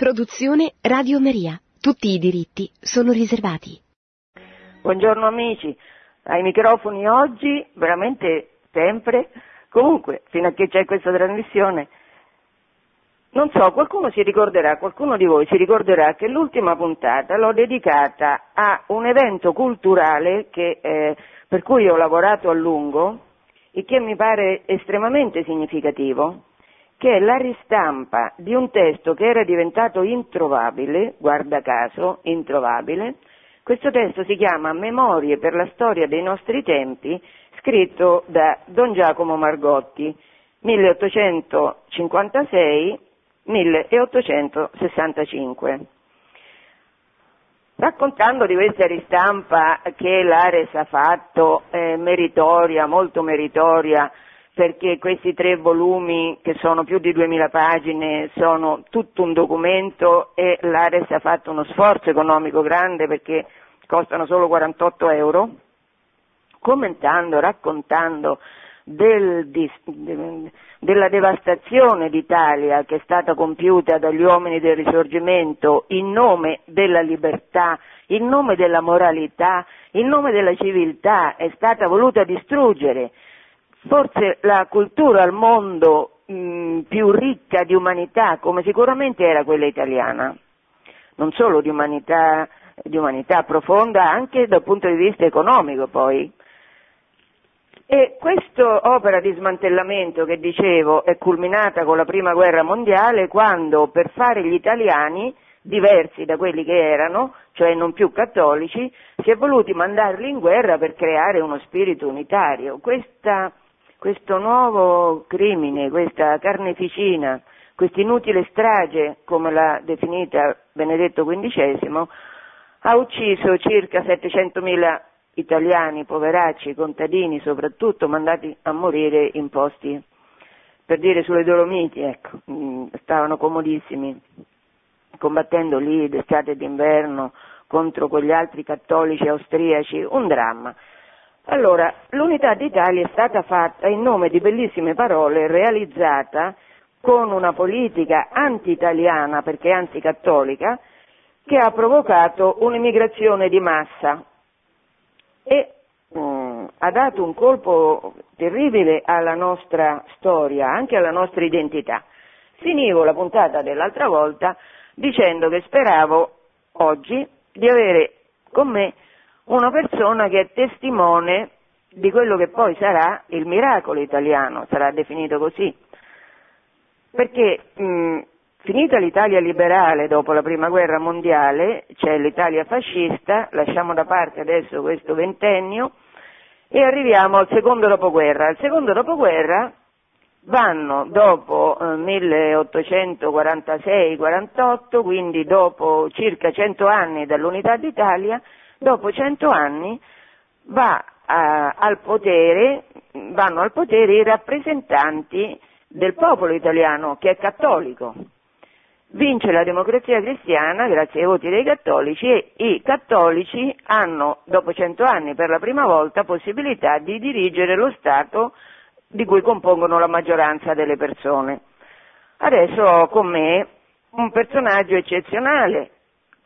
Produzione Radio Maria. Tutti i diritti sono riservati. Buongiorno amici, ai microfoni oggi, veramente sempre, comunque, fino a che c'è questa trasmissione, non so, qualcuno si ricorderà, qualcuno di voi si ricorderà che l'ultima puntata l'ho dedicata a un evento culturale che, eh, per cui ho lavorato a lungo e che mi pare estremamente significativo, che è la ristampa di un testo che era diventato introvabile, guarda caso, introvabile. Questo testo si chiama Memorie per la storia dei nostri tempi, scritto da Don Giacomo Margotti, 1856-1865 raccontando di questa ristampa che l'Ares ha fatto eh, meritoria, molto meritoria perché questi tre volumi, che sono più di 2000 pagine, sono tutto un documento e l'Ares ha fatto uno sforzo economico grande perché costano solo 48 euro, commentando, raccontando del, di, de, della devastazione d'Italia che è stata compiuta dagli uomini del risorgimento in nome della libertà, in nome della moralità, in nome della civiltà, è stata voluta distruggere forse la cultura al mondo mh, più ricca di umanità, come sicuramente era quella italiana, non solo di umanità, di umanità profonda, anche dal punto di vista economico poi. E questa opera di smantellamento che dicevo è culminata con la prima guerra mondiale quando per fare gli italiani diversi da quelli che erano, cioè non più cattolici, si è voluti mandarli in guerra per creare uno spirito unitario. Questa questo nuovo crimine, questa carneficina, questa inutile strage, come l'ha definita Benedetto XV, ha ucciso circa 700.000 italiani, poveracci, contadini soprattutto, mandati a morire in posti, per dire sulle Dolomiti, ecco, mm, stavano comodissimi, combattendo lì d'estate e d'inverno contro quegli altri cattolici austriaci, un dramma. Allora, l'unità d'Italia è stata fatta in nome di bellissime parole, realizzata con una politica anti-italiana, perché anticattolica, che ha provocato un'immigrazione di massa e um, ha dato un colpo terribile alla nostra storia, anche alla nostra identità. Finivo la puntata dell'altra volta dicendo che speravo oggi di avere con me una persona che è testimone di quello che poi sarà il miracolo italiano, sarà definito così. Perché mh, finita l'Italia liberale dopo la prima guerra mondiale, c'è l'Italia fascista, lasciamo da parte adesso questo ventennio e arriviamo al secondo dopoguerra. Al secondo dopoguerra vanno dopo eh, 1846-48, quindi dopo circa 100 anni dall'unità d'Italia, dopo cento anni va a, al potere, vanno al potere i rappresentanti del popolo italiano che è cattolico. Vince la democrazia cristiana grazie ai voti dei cattolici e i cattolici hanno, dopo cento anni, per la prima volta possibilità di dirigere lo Stato di cui compongono la maggioranza delle persone. Adesso ho con me un personaggio eccezionale,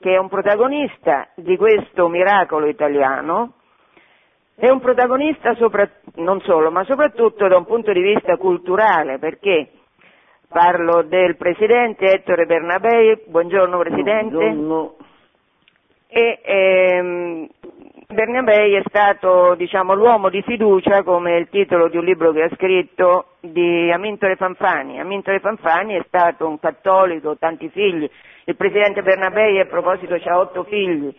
che è un protagonista di questo miracolo italiano, è un protagonista sopra, non solo, ma soprattutto da un punto di vista culturale, perché parlo del presidente Ettore Bernabei, buongiorno Presidente. Buongiorno. E, ehm, Bernabei è stato diciamo, l'uomo di fiducia, come il titolo di un libro che ha scritto, di Amintore Fanfani. Amintore Fanfani è stato un cattolico, tanti figli, il presidente Bernabei a proposito ha otto figli.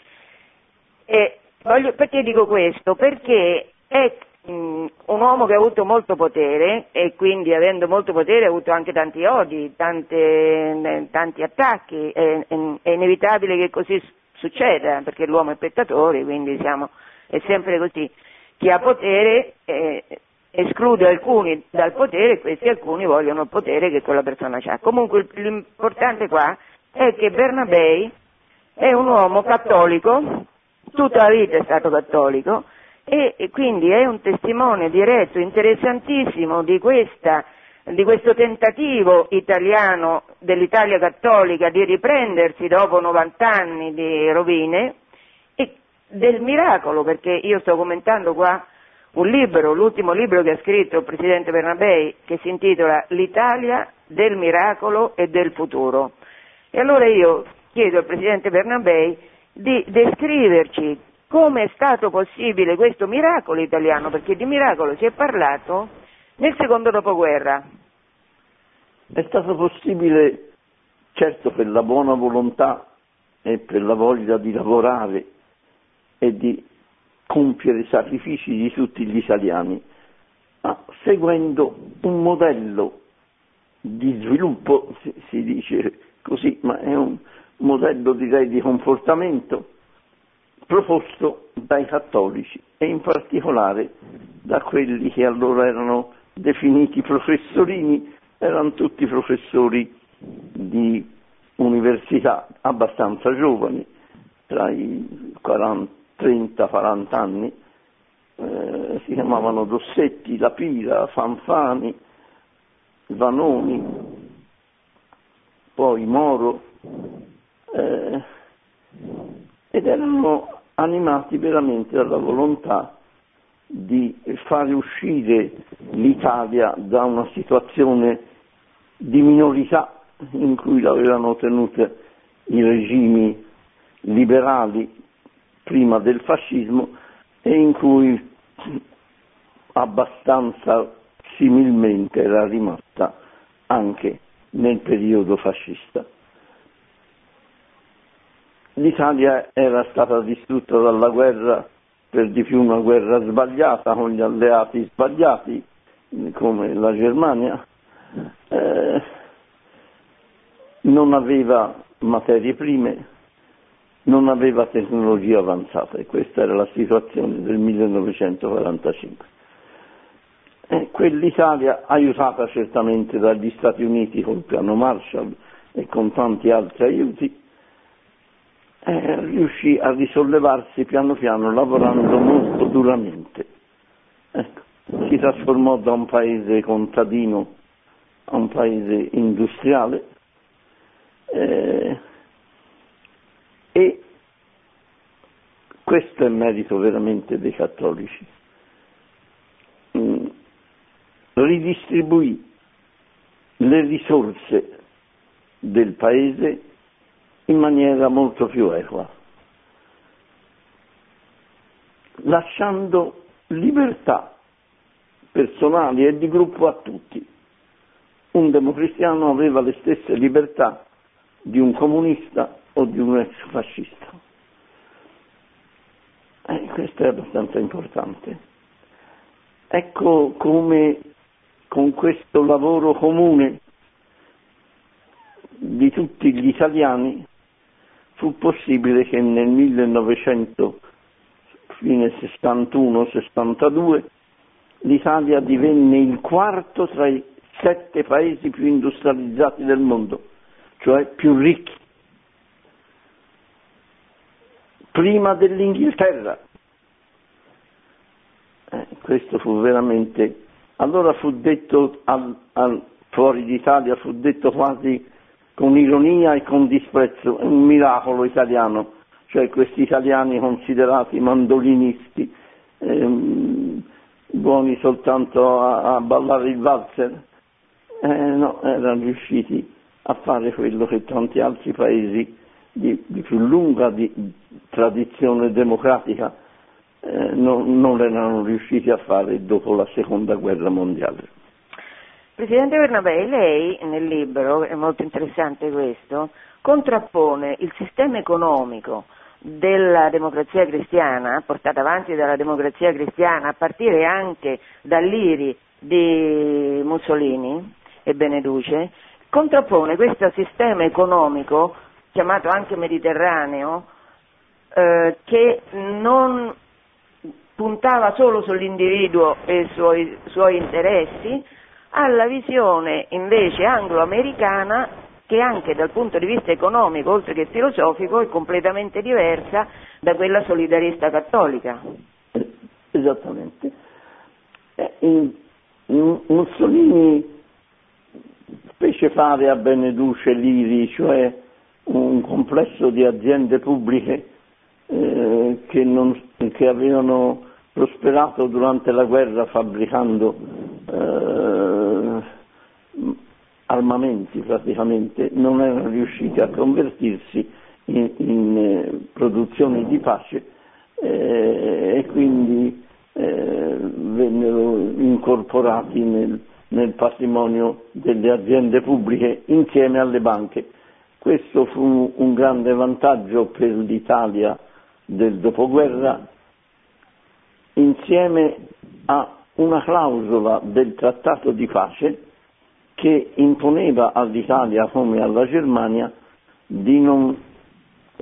Voglio, perché dico questo? Perché è un uomo che ha avuto molto potere e quindi avendo molto potere ha avuto anche tanti odi, tante, tanti attacchi, è, è, inevitabile che così succeda perché l'uomo è pettatore, quindi siamo, è sempre così. Chi ha potere eh, esclude alcuni dal potere e questi alcuni vogliono il potere che quella persona ha. Comunque l'importante qua è che Bernabei è un uomo cattolico, tutta la vita è stato cattolico e, quindi è un testimone diretto, interessantissimo di, questa, di questo tentativo italiano dell'Italia cattolica di riprendersi dopo 90 anni di rovine e del miracolo, perché io sto commentando qua un libro, l'ultimo libro che ha scritto il Presidente Bernabei, che si intitola L'Italia del miracolo e del futuro. E allora io chiedo al Presidente Bernabei di descriverci come è stato possibile questo miracolo italiano, perché di miracolo si è parlato nel secondo dopoguerra. È stato possibile, certo, per la buona volontà e per la voglia di lavorare e di compiere sacrifici di tutti gli italiani, ma seguendo un modello di sviluppo, si dice così, ma è un modello direi di comportamento proposto dai cattolici e in particolare da quelli che allora erano definiti professorini, erano tutti professori di università abbastanza giovani, tra i 30-40 anni, eh, si chiamavano Dossetti, Lapira, Fanfani, Vanoni, poi Moro, eh, ed erano animati veramente dalla volontà di fare uscire l'Italia da una situazione di minorità in cui l'avevano tenuta i regimi liberali prima del fascismo e in cui abbastanza similmente era rimasta anche nel periodo fascista. L'Italia era stata distrutta dalla guerra, per di più una guerra sbagliata, con gli alleati sbagliati, come la Germania, eh, non aveva materie prime, non aveva tecnologia avanzata e questa era la situazione del 1945. Eh, quell'Italia, aiutata certamente dagli Stati Uniti col piano Marshall e con tanti altri aiuti, eh, riuscì a risollevarsi piano piano lavorando molto duramente. Ecco, si trasformò da un paese contadino a un paese industriale eh, e questo è merito veramente dei cattolici. Ridistribuì le risorse del paese in maniera molto più equa, lasciando libertà personali e di gruppo a tutti. Un democristiano aveva le stesse libertà di un comunista o di un ex fascista. Eh, questo è abbastanza importante. Ecco come con questo lavoro comune di tutti gli italiani fu possibile che nel 1900, fine 61-62, l'Italia divenne il quarto tra i sette paesi più industrializzati del mondo, cioè più ricchi, prima dell'Inghilterra. Eh, questo fu veramente... Allora fu detto al, al, fuori d'Italia, fu detto quasi con ironia e con disprezzo, un miracolo italiano, cioè questi italiani considerati mandolinisti, ehm, buoni soltanto a, a, ballare il valzer, eh, no, erano riusciti a fare quello che tanti altri paesi di, di più lunga di, tradizione democratica eh, non, non erano riusciti a fare dopo la seconda guerra mondiale. Presidente Bernabei, lei nel libro, è molto interessante questo, contrappone il sistema economico della democrazia cristiana, portata avanti dalla democrazia cristiana, a partire anche dall'IRI di Mussolini e Beneduce, contrappone questo sistema economico, chiamato anche mediterraneo, eh, che non puntava solo sull'individuo e i suoi, interessi, alla visione invece anglo-americana che anche dal punto di vista economico, oltre che filosofico, è completamente diversa da quella solidarista cattolica. Esattamente. Eh, in, in Mussolini fece fare a Beneduce l'IRI, cioè un complesso di aziende pubbliche eh, che, non, che, avevano prosperato durante la guerra fabbricando eh, armamenti praticamente, non erano riusciti a convertirsi in, in eh, produzioni di pace eh, e quindi eh, vennero incorporati nel, nel patrimonio delle aziende pubbliche insieme alle banche. Questo fu un grande vantaggio per l'Italia del dopoguerra insieme a una clausola del trattato di pace che imponeva all'Italia come alla Germania di non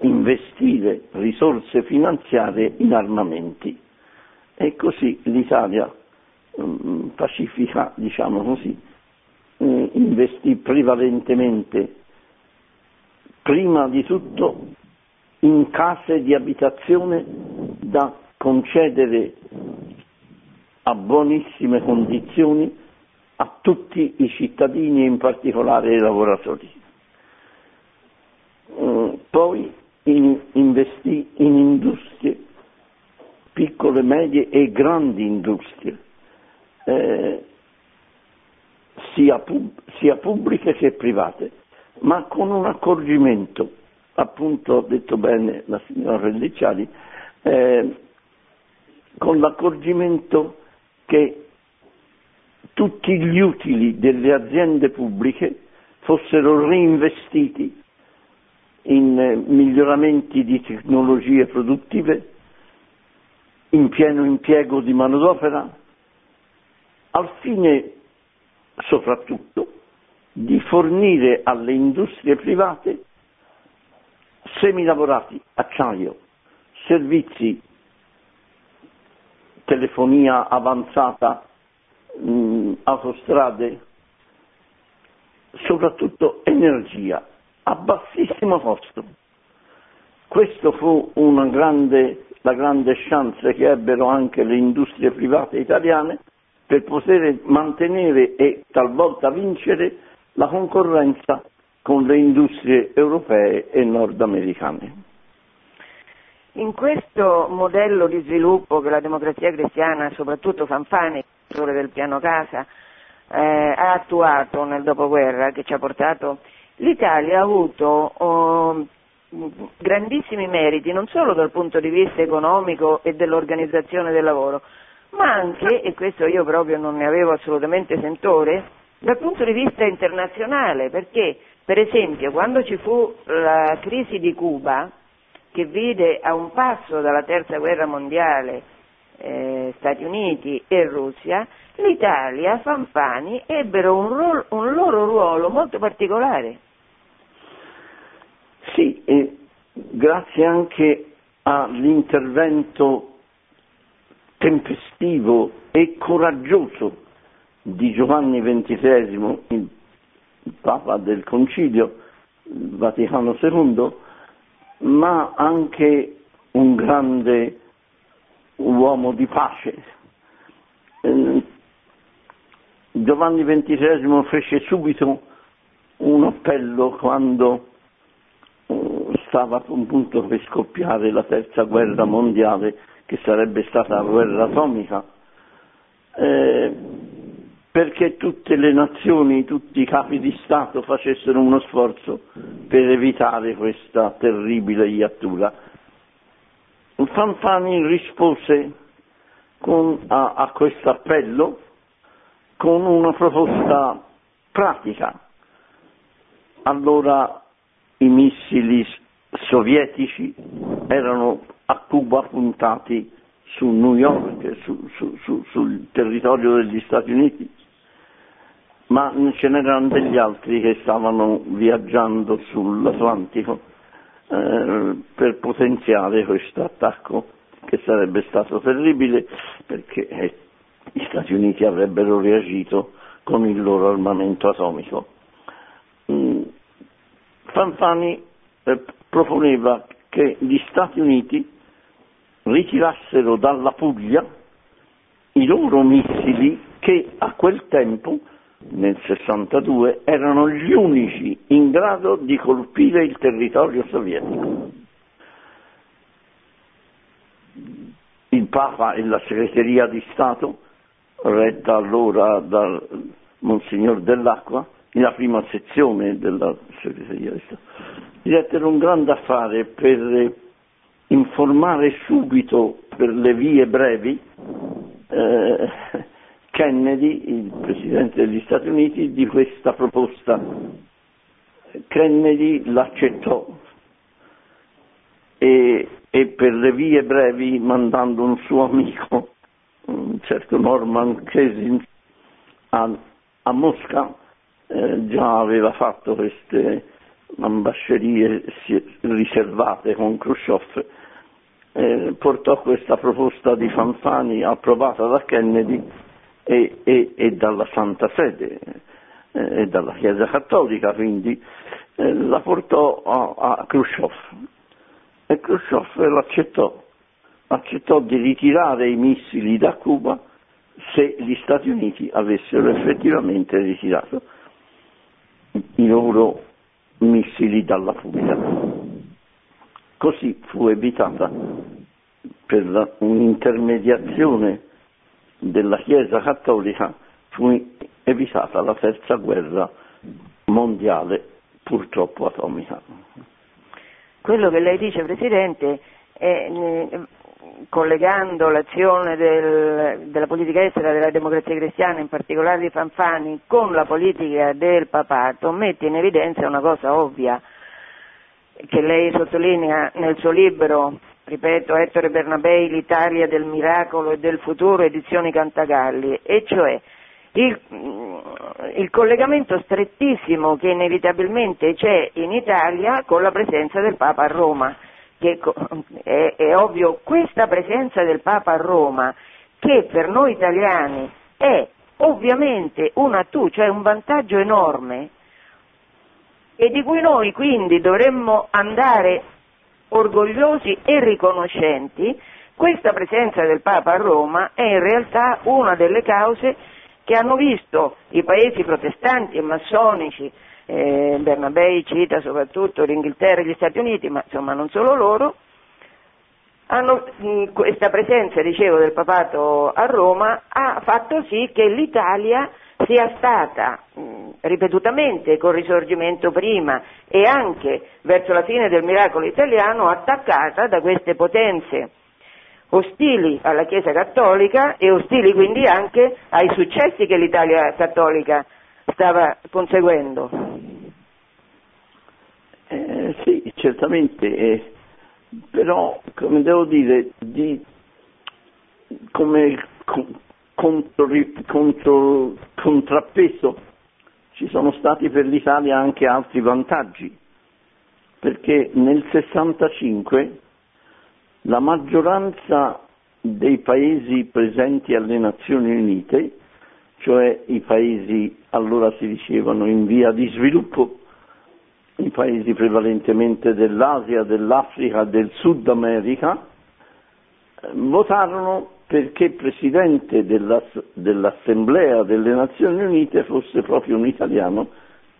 investire risorse finanziarie in armamenti. E così l'Italia um, pacifica, diciamo così, eh, investì prevalentemente, prima di tutto, in case di abitazione da concedere a buonissime condizioni a tutti i cittadini e in particolare ai lavoratori. Eh, poi in, investì in industrie, piccole, medie e grandi industrie, eh, sia, pub- sia pubbliche che private, ma con un accorgimento, appunto ha detto bene la signora Rellicciali, eh, con l'accorgimento che tutti gli utili delle aziende pubbliche fossero reinvestiti in eh, miglioramenti di tecnologie produttive, in pieno impiego di manodopera, al fine soprattutto di fornire alle industrie private semilavorati, acciaio, servizi, telefonia avanzata, mh, autostrade, soprattutto energia a bassissimo costo. Questo fu grande, la grande chance che ebbero anche le industrie private italiane per poter mantenere e talvolta vincere la concorrenza con le industrie europee e nordamericane. In questo modello di sviluppo che la democrazia cristiana, soprattutto Fanfani, del piano casa, eh, ha attuato nel dopoguerra, che ci ha portato l'Italia ha avuto oh, grandissimi meriti non solo dal punto di vista economico e dell'organizzazione del lavoro, ma anche, e questo io proprio non ne avevo assolutamente sentore, dal punto di vista internazionale, perché per esempio quando ci fu la crisi di Cuba, che vide a un passo dalla terza guerra mondiale eh, Stati Uniti e Russia, l'Italia, Fanfani, ebbero un, ruolo, un loro ruolo molto particolare. Sì, e grazie anche all'intervento tempestivo e coraggioso di Giovanni XXIII, il Papa del Concilio Vaticano II, ma anche un grande uomo di pace. Eh, Giovanni XXIII fece subito un appello quando eh, stava appunto per scoppiare la terza guerra mondiale, che sarebbe stata la guerra atomica, eh, perché tutte le nazioni, tutti i capi di Stato facessero uno sforzo per evitare questa terribile iattura Fanfani rispose con, a, a questo appello con una proposta pratica. Allora i missili sovietici erano a Cuba puntati su New York, su, su, su, sul territorio degli Stati Uniti, ma ce n'erano degli altri che stavano viaggiando sull'Atlantico eh, per potenziare questo attacco che sarebbe stato terribile perché eh, gli Stati Uniti avrebbero reagito con il loro armamento atomico. Mm, Fanfani eh, proponeva che gli Stati Uniti ritirassero dalla Puglia i loro missili che a quel tempo nel 62 erano gli unici in grado di colpire il territorio sovietico. Il Papa e la segreteria di Stato, retta allora dal Monsignor Dell'Acqua, nella prima sezione della segreteria di Stato, direttero un grande affare per informare subito per le vie brevi eh, Kennedy, il Presidente degli Stati Uniti, di questa proposta. Kennedy l'accettò e, e per le vie brevi mandando un suo amico, un certo Norman Kesins, a, a Mosca, eh, già aveva fatto queste ambascerie riservate con Khrushchev, eh, portò questa proposta di Fanfani approvata da Kennedy e, e, e dalla Santa Sede eh, e dalla Chiesa Cattolica, quindi eh, la portò a, a Khrushchev e Khrushchev l'accettò, accettò di ritirare i missili da Cuba se gli Stati Uniti avessero effettivamente ritirato i loro missili dalla Puglia. Così fu evitata per un'intermediazione della Chiesa Cattolica fu evitata la terza guerra mondiale purtroppo atomica. Quello che lei dice Presidente è collegando l'azione del, della politica estera della democrazia cristiana, in particolare di Fanfani, con la politica del papato, mette in evidenza una cosa ovvia, che lei sottolinea nel suo libro, ripeto, Ettore Bernabei, l'Italia del miracolo e del futuro, edizioni Cantagalli, e cioè il, il, collegamento strettissimo che inevitabilmente c'è in Italia con la presenza del Papa a Roma. Che è, è ovvio, questa presenza del Papa a Roma, che per noi italiani è ovviamente un attù, cioè un vantaggio enorme, e di cui noi quindi dovremmo andare orgogliosi e riconoscenti, questa presenza del Papa a Roma è in realtà una delle cause che hanno visto i paesi protestanti e massonici, eh, Bernabei cita soprattutto l'Inghilterra e gli Stati Uniti, ma insomma non solo loro, hanno, questa presenza, dicevo, del papato a Roma ha fatto sì che l'Italia sia stata mh, ripetutamente col risorgimento prima e anche verso la fine del miracolo italiano attaccata da queste potenze ostili alla Chiesa cattolica e ostili quindi anche ai successi che l'Italia cattolica stava conseguendo. Eh, sì, certamente, eh, però come devo dire, di, come contro, contro, contrappeso ci sono stati per l'Italia anche altri vantaggi, perché nel 65 la maggioranza dei paesi presenti alle Nazioni Unite, cioè i paesi allora si dicevano in via di sviluppo, i paesi prevalentemente dell'Asia, dell'Africa, del Sud America, votarono perché presidente della, dell'Assemblea delle Nazioni Unite fosse proprio un italiano,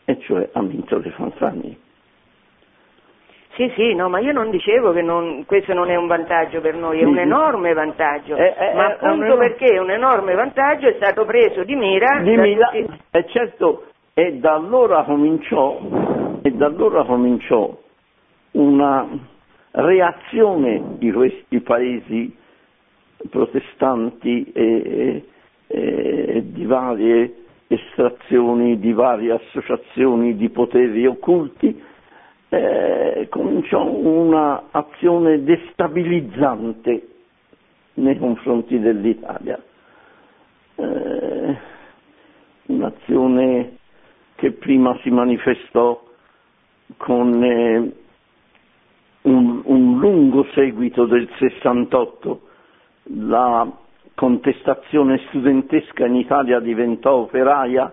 e cioè Amintore Fanfani. Sì, sì, no, ma io non dicevo che non, questo non è un vantaggio per noi, è un enorme vantaggio, eh, eh, ma appunto perché è un enorme vantaggio è stato preso di mira. Di mira tutti... E certo, e da allora cominciò, e da allora cominciò una reazione di questi paesi protestanti e, e, di varie estrazioni, di varie associazioni di poteri occulti, eh, cominciò un'azione destabilizzante nei confronti dell'Italia. Eh, un'azione che prima si manifestò con eh, un, un lungo seguito del 68 la contestazione studentesca in Italia diventò operaia,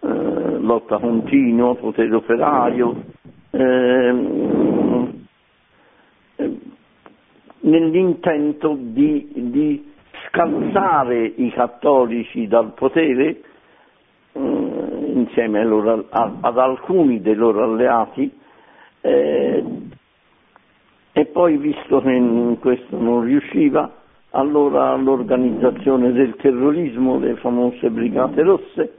eh, lotta continua, potere operaio, ehm, eh, nell'intento di, di scalzare i cattolici dal potere insieme loro, ad alcuni dei loro alleati eh, e poi visto che questo non riusciva, allora l'organizzazione del terrorismo, le famose Brigate Rosse,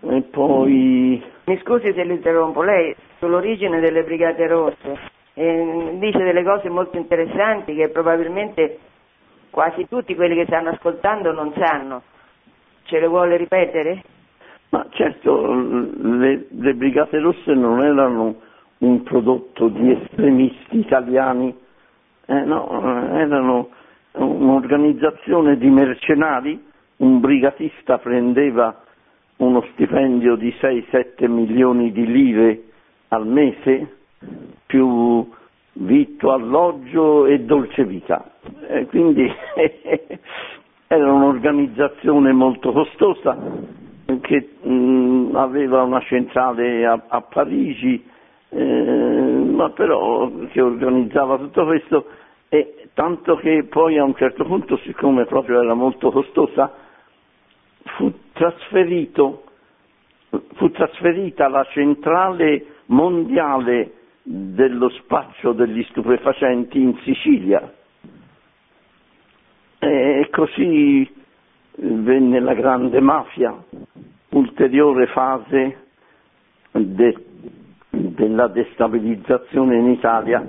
e poi... Mi scusi se l'interrompo, lei sull'origine delle Brigate Rosse eh, dice delle cose molto interessanti che probabilmente quasi tutti quelli che stanno ascoltando non sanno. Ce le vuole ripetere? Ma certo, le, le Brigate Rosse non erano un prodotto di estremisti italiani, eh, no, erano un'organizzazione di mercenari, un brigatista prendeva uno stipendio di 6-7 milioni di lire al mese, più vitto, alloggio e dolce vita. E quindi era un'organizzazione molto costosa che mh, aveva una centrale a, a Parigi, eh, ma però che organizzava tutto questo e tanto che poi a un certo punto, siccome proprio era molto costosa, fu, fu trasferita la centrale mondiale dello spaccio degli stupefacenti in Sicilia. E così venne la grande mafia, ulteriore fase de, della destabilizzazione in Italia.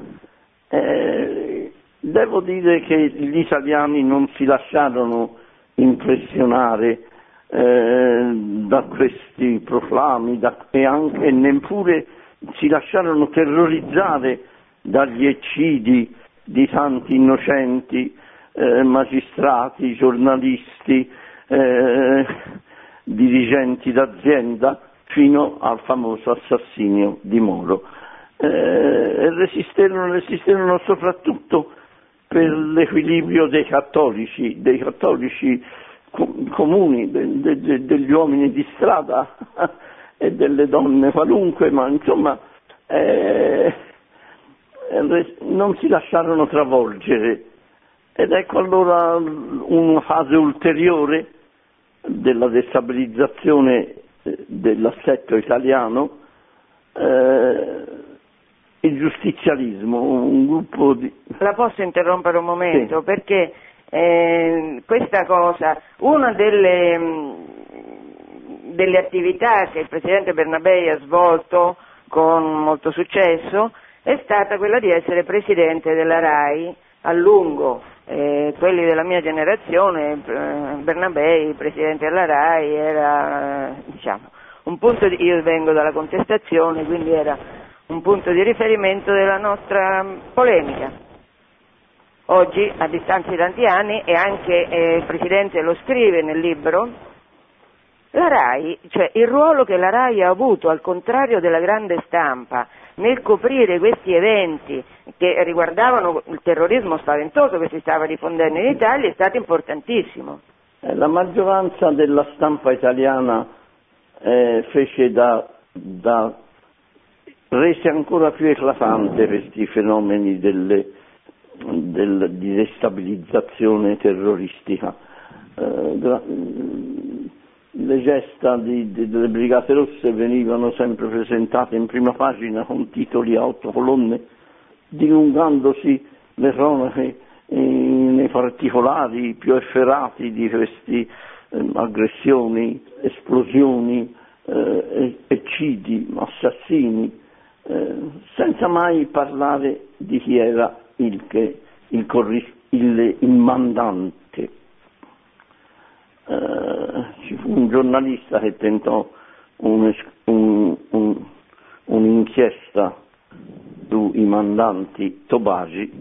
Eh, devo dire che gli italiani non si lasciarono impressionare eh, da questi proclami da, e anche neppure si lasciarono terrorizzare dagli eccidi di tanti innocenti eh, magistrati, giornalisti, eh, dirigenti d'azienda, fino al famoso assassinio di Moro. Eh, resisterono, resisterono soprattutto per l'equilibrio dei cattolici, dei cattolici comuni, de, de, de, degli uomini di strada e delle donne qualunque, ma insomma eh, non si lasciarono travolgere. Ed ecco allora una fase ulteriore della destabilizzazione dell'assetto italiano, eh, il giustizialismo, un gruppo di... La posso interrompere un momento? Sì. Perché eh, questa cosa, una delle, mm, delle attività che il Presidente Bernabei ha svolto con molto successo è stata quella di essere Presidente della RAI a lungo. Eh, quelli della mia generazione, eh, Bernabei, Presidente della RAI, era diciamo, un punto di, io vengo dalla contestazione, quindi era un punto di riferimento della nostra polemica. Oggi a distanza di tanti anni e anche eh, il Presidente lo scrive nel libro, la RAI, cioè il ruolo che la RAI ha avuto al contrario della grande stampa nel coprire questi eventi che riguardavano il terrorismo spaventoso che si stava diffondendo in Italia è stato importantissimo. Eh, la maggioranza della stampa italiana eh, fece da, da rese ancora più eclatante questi fenomeni delle, del, di destabilizzazione terroristica. Eh, le gesta di, di, delle Brigate Rosse venivano sempre presentate in prima pagina con titoli a otto colonne, dilungandosi le cronache nei particolari più efferati di queste eh, aggressioni, esplosioni, eh, eccidi, assassini, eh, senza mai parlare di chi era il, che, il, corris- il, il mandante. Uh, ci fu un giornalista che tentò un, un, un, un'inchiesta sui mandanti Tobagi,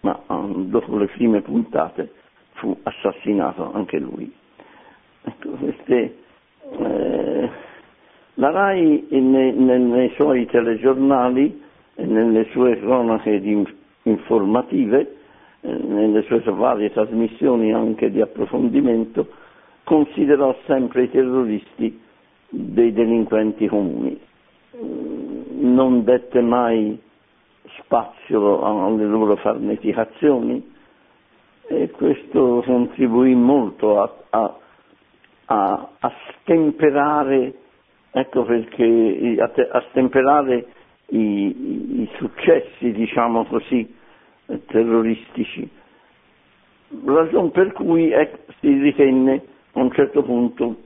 ma um, dopo le prime puntate fu assassinato anche lui. Ecco, queste, eh, la RAI nei, nei, nei, suoi telegiornali e nelle sue cronache informative, eh, nelle sue varie trasmissioni anche di approfondimento, considerò sempre i terroristi dei delinquenti comuni. Non dette mai spazio alle loro farneticazioni e questo contribuì molto a, a, a, a stemperare ecco perché stemperare i, i successi, diciamo così, terroristici, ragione per cui eh, si ritenne a un certo punto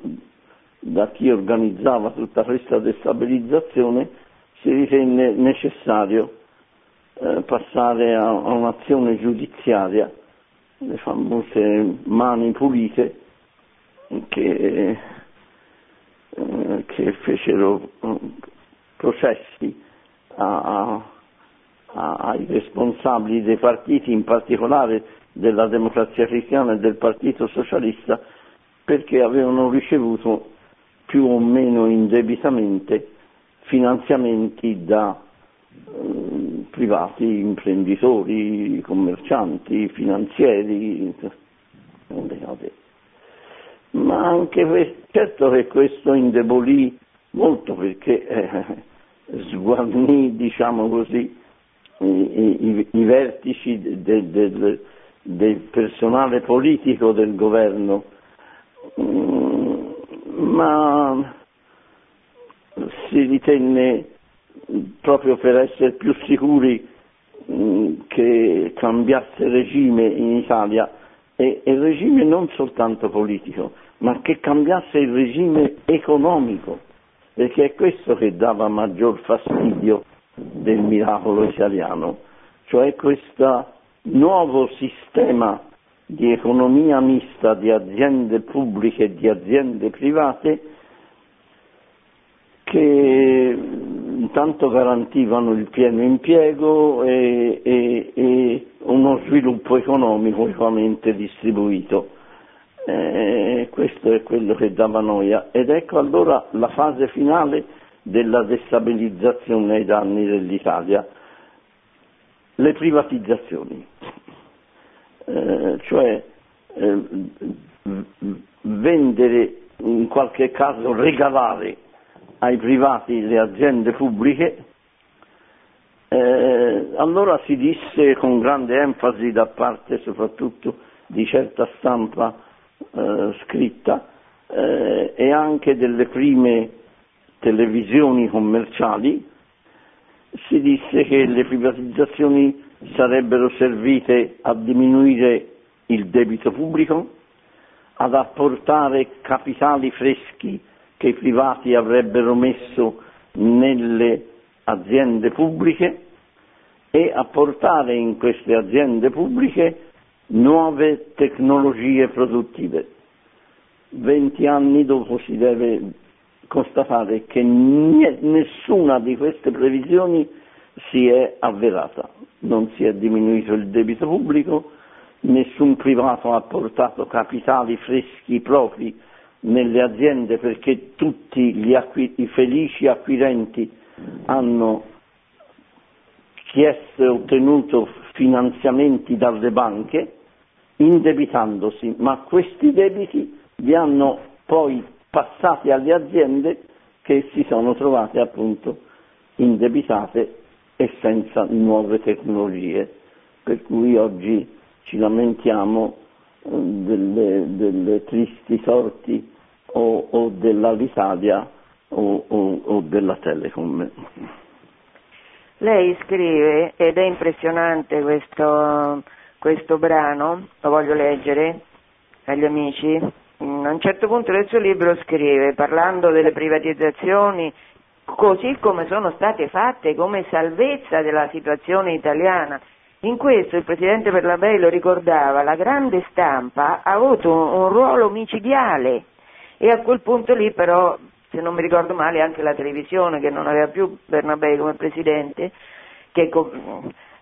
da chi organizzava tutta questa destabilizzazione si ritenne necessario eh, passare a, a, un'azione giudiziaria, le famose mani pulite che, eh, che fecero eh, processi a, a, ai responsabili dei partiti, in particolare della democrazia cristiana e del partito socialista, perché avevano ricevuto più o meno indebitamente finanziamenti da eh, privati imprenditori, commercianti, finanzieri, ma anche questo, certo che questo indebolì molto perché eh, sguarnì, diciamo così, i, i, i vertici de, de, de, del personale politico del governo, ma si ritenne proprio per essere più sicuri mm, che cambiasse regime in Italia e il regime non soltanto politico, ma che cambiasse il regime economico, perché è questo che dava maggior fastidio del miracolo italiano, cioè questo nuovo sistema di economia mista di aziende pubbliche e di aziende private che intanto garantivano il pieno impiego e, e, e uno sviluppo economico equamente distribuito. Eh, questo è quello che dava noia. Ed ecco allora la fase finale della destabilizzazione ai danni dell'Italia, le privatizzazioni, eh, cioè eh, vendere, in qualche caso regalare ai privati le aziende pubbliche, eh, allora si disse con grande enfasi da parte soprattutto di certa stampa eh, scritta eh, e anche delle prime televisioni commerciali, si disse che le privatizzazioni sarebbero servite a diminuire il debito pubblico, ad apportare capitali freschi che i privati avrebbero messo nelle aziende pubbliche e a portare in queste aziende pubbliche nuove tecnologie produttive. Venti anni dopo si deve constatare che nessuna di queste previsioni si è avverata, non si è diminuito il debito pubblico, nessun privato ha portato capitali freschi propri nelle aziende perché tutti acqui- i felici acquirenti hanno chiesto e ottenuto finanziamenti dalle banche indebitandosi, ma questi debiti li hanno poi passati alle aziende che si sono trovate appunto indebitate e senza nuove tecnologie, per cui oggi ci lamentiamo eh, delle, delle tristi sorti o, o dell'Alitalia o, o, o della Telecom. Lei scrive, ed è impressionante questo, questo brano, lo voglio leggere agli amici, a un certo punto del suo libro scrive, parlando delle privatizzazioni, così come sono state fatte come salvezza della situazione italiana. In questo il Presidente Perlabei lo ricordava, la grande stampa ha avuto un, un ruolo micidiale e a quel punto lì però, se non mi ricordo male, anche la televisione che non aveva più Bernabei come presidente, che,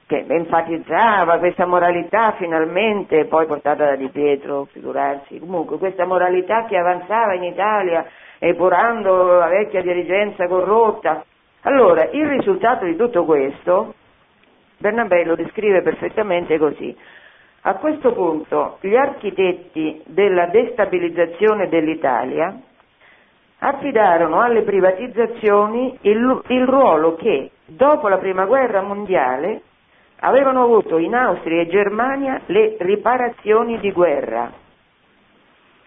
che enfatizzava questa moralità finalmente, poi portata da Di Pietro, figurarsi, comunque questa moralità che avanzava in Italia epurando la vecchia dirigenza corrotta. Allora, il risultato di tutto questo, Bernabé lo descrive perfettamente così. A questo punto gli architetti della destabilizzazione dell'Italia affidarono alle privatizzazioni il, il, ruolo che dopo la prima guerra mondiale avevano avuto in Austria e Germania le riparazioni di guerra.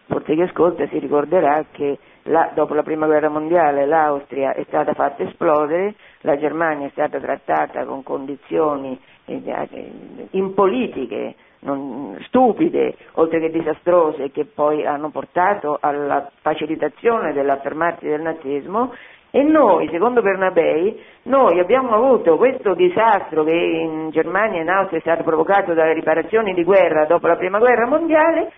Forse chi ascolta si ricorderà che la, dopo la prima guerra mondiale l'Austria è stata fatta esplodere, la Germania è stata trattata con condizioni eh, eh, impolitiche, non, stupide, oltre che disastrose, che poi hanno portato alla facilitazione dell'affermarsi del nazismo, e noi, secondo Bernabei, noi abbiamo avuto questo disastro che in Germania e in Austria è stato provocato dalle riparazioni di guerra dopo la prima guerra mondiale,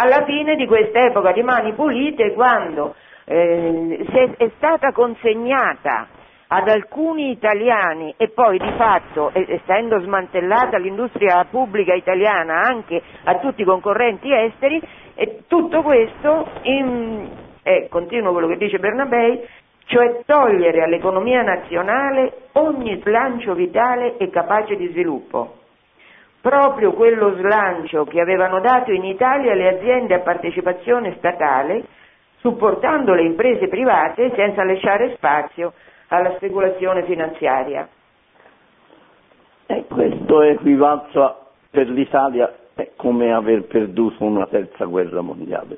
alla fine di quest'epoca di mani pulite, quando eh, è stata consegnata ad alcuni italiani e poi di fatto, essendo smantellata l'industria pubblica italiana anche a tutti i concorrenti esteri, tutto questo, in, eh, continuo quello che dice Bernabei, cioè togliere all'economia nazionale ogni slancio vitale e capace di sviluppo. Proprio quello slancio che avevano dato in Italia le aziende a partecipazione statale, supportando le imprese private senza lasciare spazio alla speculazione finanziaria. E questo equivalsa per l'Italia è come aver perduto una terza guerra mondiale,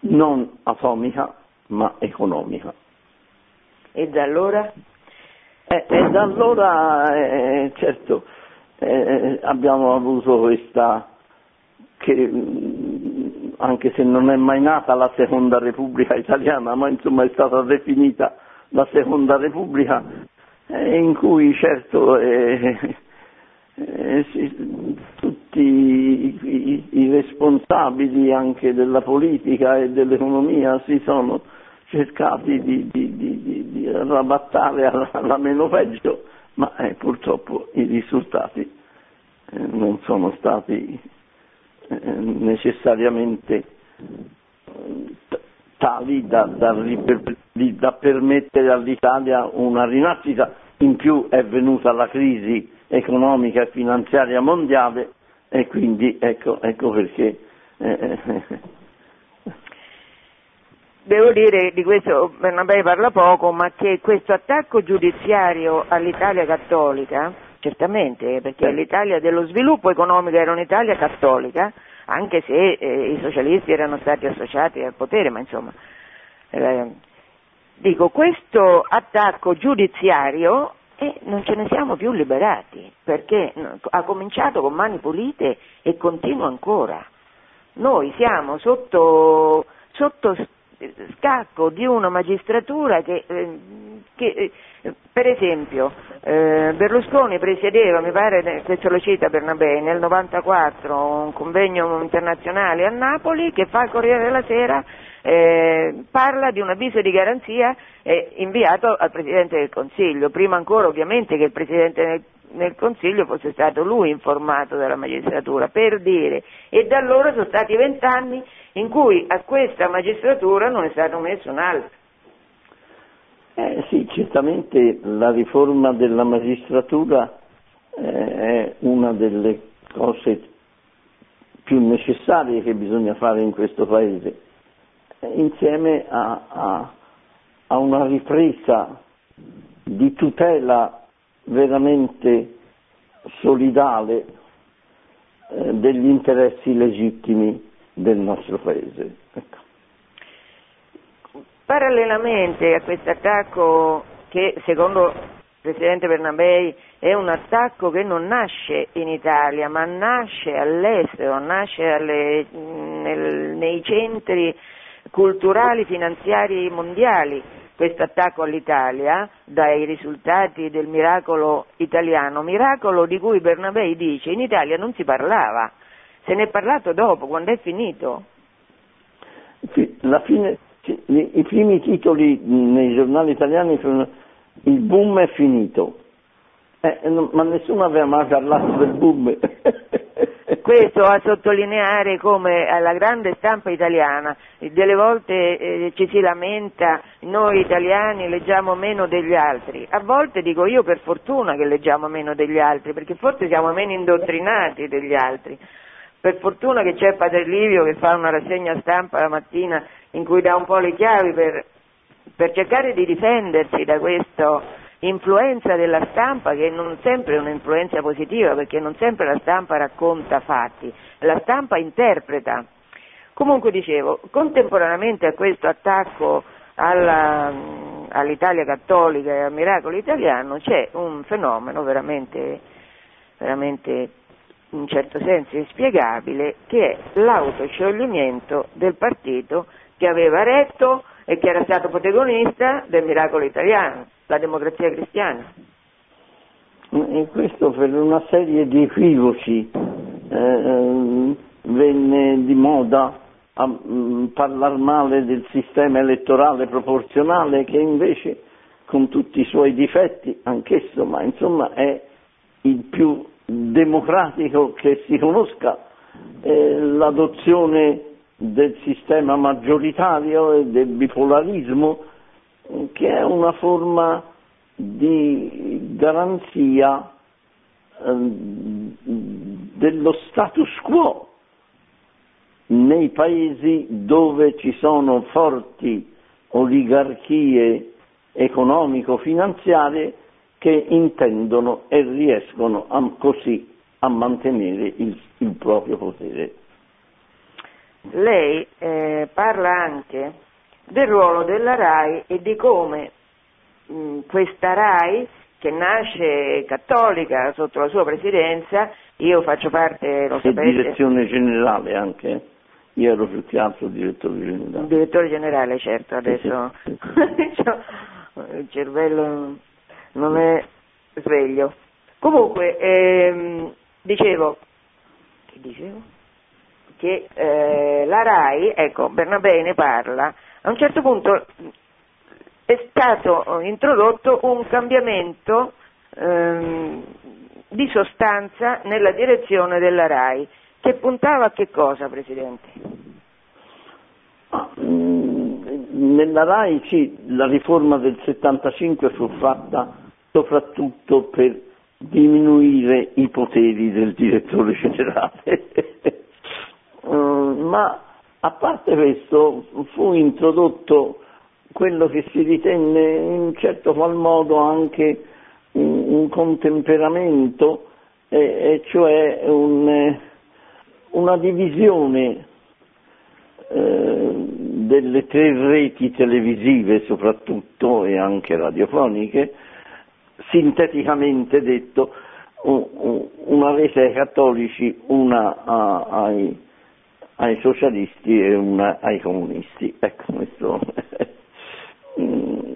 non atomica ma economica. E da allora? Eh, e da allora, eh, certo, eh, abbiamo avuto questa, che mm, anche se non è mai nata la seconda Repubblica italiana, ma insomma è stata definita la seconda Repubblica, eh, in cui certo eh, eh, si, tutti i, i, i responsabili anche della politica e dell'economia si sono cercati di, di, di, di rabattare alla, alla, meno peggio, ma eh, purtroppo i risultati eh, non sono stati eh, necessariamente eh, tali da, da, da, permettere all'Italia una rinascita, in più è venuta la crisi economica e finanziaria mondiale e quindi ecco, ecco perché eh, devo dire, di questo Bernabé parla poco, ma che questo attacco giudiziario all'Italia cattolica, certamente, perché l'Italia dello sviluppo economico era un'Italia cattolica, anche se eh, i socialisti erano stati associati al potere, ma insomma, eh, dico, questo attacco giudiziario eh, non ce ne siamo più liberati, perché ha cominciato con mani pulite e continua ancora. Noi siamo sotto, sotto scacco di una magistratura che, eh, che eh, per esempio eh, Berlusconi presiedeva, mi pare, questo lo cita Bernabé, nel 94 un convegno internazionale a Napoli che fa il Corriere della Sera, eh, parla di un avviso di garanzia eh, inviato al Presidente del Consiglio, prima ancora ovviamente che il Presidente del nel Consiglio fosse stato lui informato dalla magistratura, per dire, e da allora sono stati vent'anni in cui a questa magistratura non è stato messo un altro. Eh, sì, certamente la riforma della magistratura eh, è una delle cose più necessarie che bisogna fare in questo Paese, insieme a, a, a una ripresa di tutela veramente solidale eh, degli interessi legittimi del nostro Paese. Ecco. Parallelamente a questo attacco che secondo il Presidente Bernabei è un attacco che non nasce in Italia ma nasce all'estero, nasce alle, nel, nei centri culturali finanziari mondiali questo attacco all'Italia dai risultati del miracolo italiano, miracolo di cui Bernabei dice in Italia non si parlava, se ne è parlato dopo, quando è finito. Fine, I primi titoli nei giornali italiani sono il boom è finito, eh, ma nessuno aveva mai parlato del boom. Questo a sottolineare come alla grande stampa italiana delle volte eh, ci si lamenta, noi italiani leggiamo meno degli altri, a volte dico io per fortuna che leggiamo meno degli altri, perché forse siamo meno indottrinati degli altri. Per fortuna che c'è Padre Livio che fa una rassegna stampa la mattina in cui dà un po' le chiavi per, per cercare di difendersi da questo influenza della stampa che non sempre è un'influenza positiva perché non sempre la stampa racconta fatti, la stampa interpreta. Comunque dicevo, contemporaneamente a questo attacco alla, all'Italia cattolica e al miracolo italiano c'è un fenomeno veramente, veramente in un certo senso inspiegabile che è l'autoscioglimento del partito che aveva retto e che era stato protagonista del miracolo italiano, la democrazia cristiana. E questo per una serie di equivoci eh, ehm, venne di moda a mm, parlare male del sistema elettorale proporzionale che invece con tutti i suoi difetti, anch'esso, ma insomma è il più democratico che si conosca, eh, l'adozione del sistema maggioritario e del bipolarismo, che è una forma di garanzia eh, dello status quo nei paesi dove ci sono forti oligarchie economico-finanziarie che intendono e riescono a, così a mantenere il, il, proprio potere. Lei eh, parla anche del ruolo della RAI e di come mh, questa RAI, che nasce cattolica sotto la sua presidenza, io faccio parte, lo sapete... direzione generale anche? Io ero più che altro direttore generale. Direttore generale, certo, adesso sì, sì. il cervello non è sveglio. Comunque, ehm, dicevo, che dicevo? Che eh, la RAI, ecco, Bernabé ne parla, a un certo punto è stato introdotto un cambiamento ehm, di sostanza nella direzione della RAI che puntava a che cosa, Presidente? Ah, mm, nella RAI sì, la riforma del 75 fu fatta soprattutto per diminuire i poteri del direttore generale. Mm, ma a parte questo fu introdotto quello che si ritenne in certo qual modo anche un, un contemperamento, e, e cioè un, una divisione eh, delle tre reti televisive soprattutto e anche radiofoniche, sinteticamente detto una rete ai cattolici, una ai, ai socialisti e una ai comunisti. Ecco, questo mm.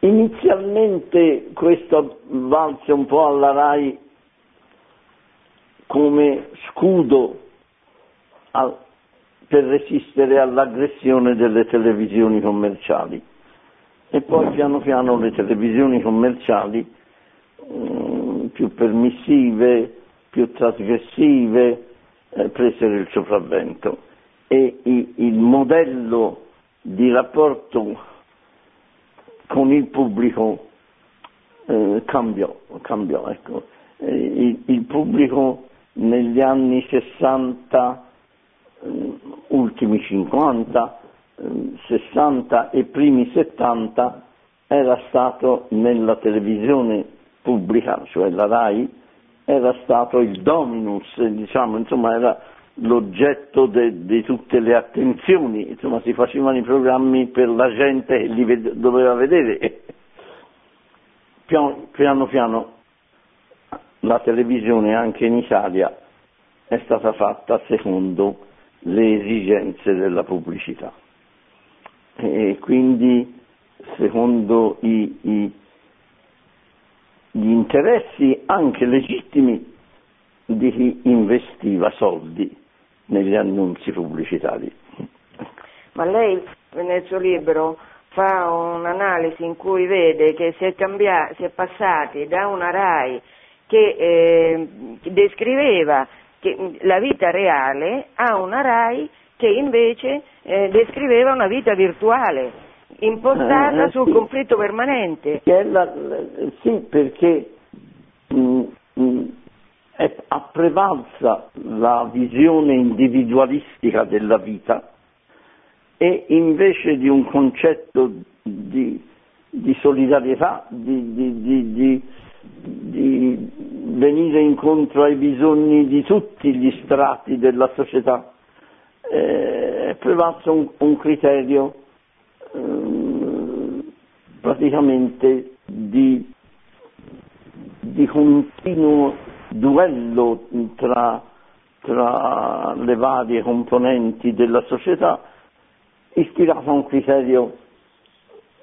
Inizialmente questo valse un po' alla RAI come scudo a, per resistere all'aggressione delle televisioni commerciali e poi piano piano le televisioni commerciali mh, più permissive, più trasgressive eh, presero il sopravvento e i, il modello di rapporto con il pubblico eh, cambiò, cambiò ecco. eh, il, il, pubblico negli anni 60, eh, ultimi 50, 60 eh, e primi 70 era stato nella televisione pubblica, cioè la RAI, era stato il dominus, diciamo, insomma era l'oggetto di tutte le attenzioni, insomma si facevano i programmi per la gente che li ved- doveva vedere. Piano, piano piano la televisione anche in Italia è stata fatta secondo le esigenze della pubblicità e quindi secondo i, i, gli interessi anche legittimi di chi investiva soldi negli annunzi pubblicitari. Ma lei nel suo libro fa un'analisi in cui vede che si è, cambiati, si è passati da una RAI che eh, descriveva che, la vita reale a una RAI che invece eh, descriveva una vita virtuale, impostata eh, sul sì. conflitto permanente. La, sì, perché mh, mm, mh, mm, è, ha prevalsa la visione individualistica della vita e invece di un concetto di, di solidarietà, di, di, venire incontro ai bisogni di tutti gli strati della società. Eh, è prevalso un, un criterio eh, praticamente di, di continuo duello tra, tra le varie componenti della società, ispirato a un criterio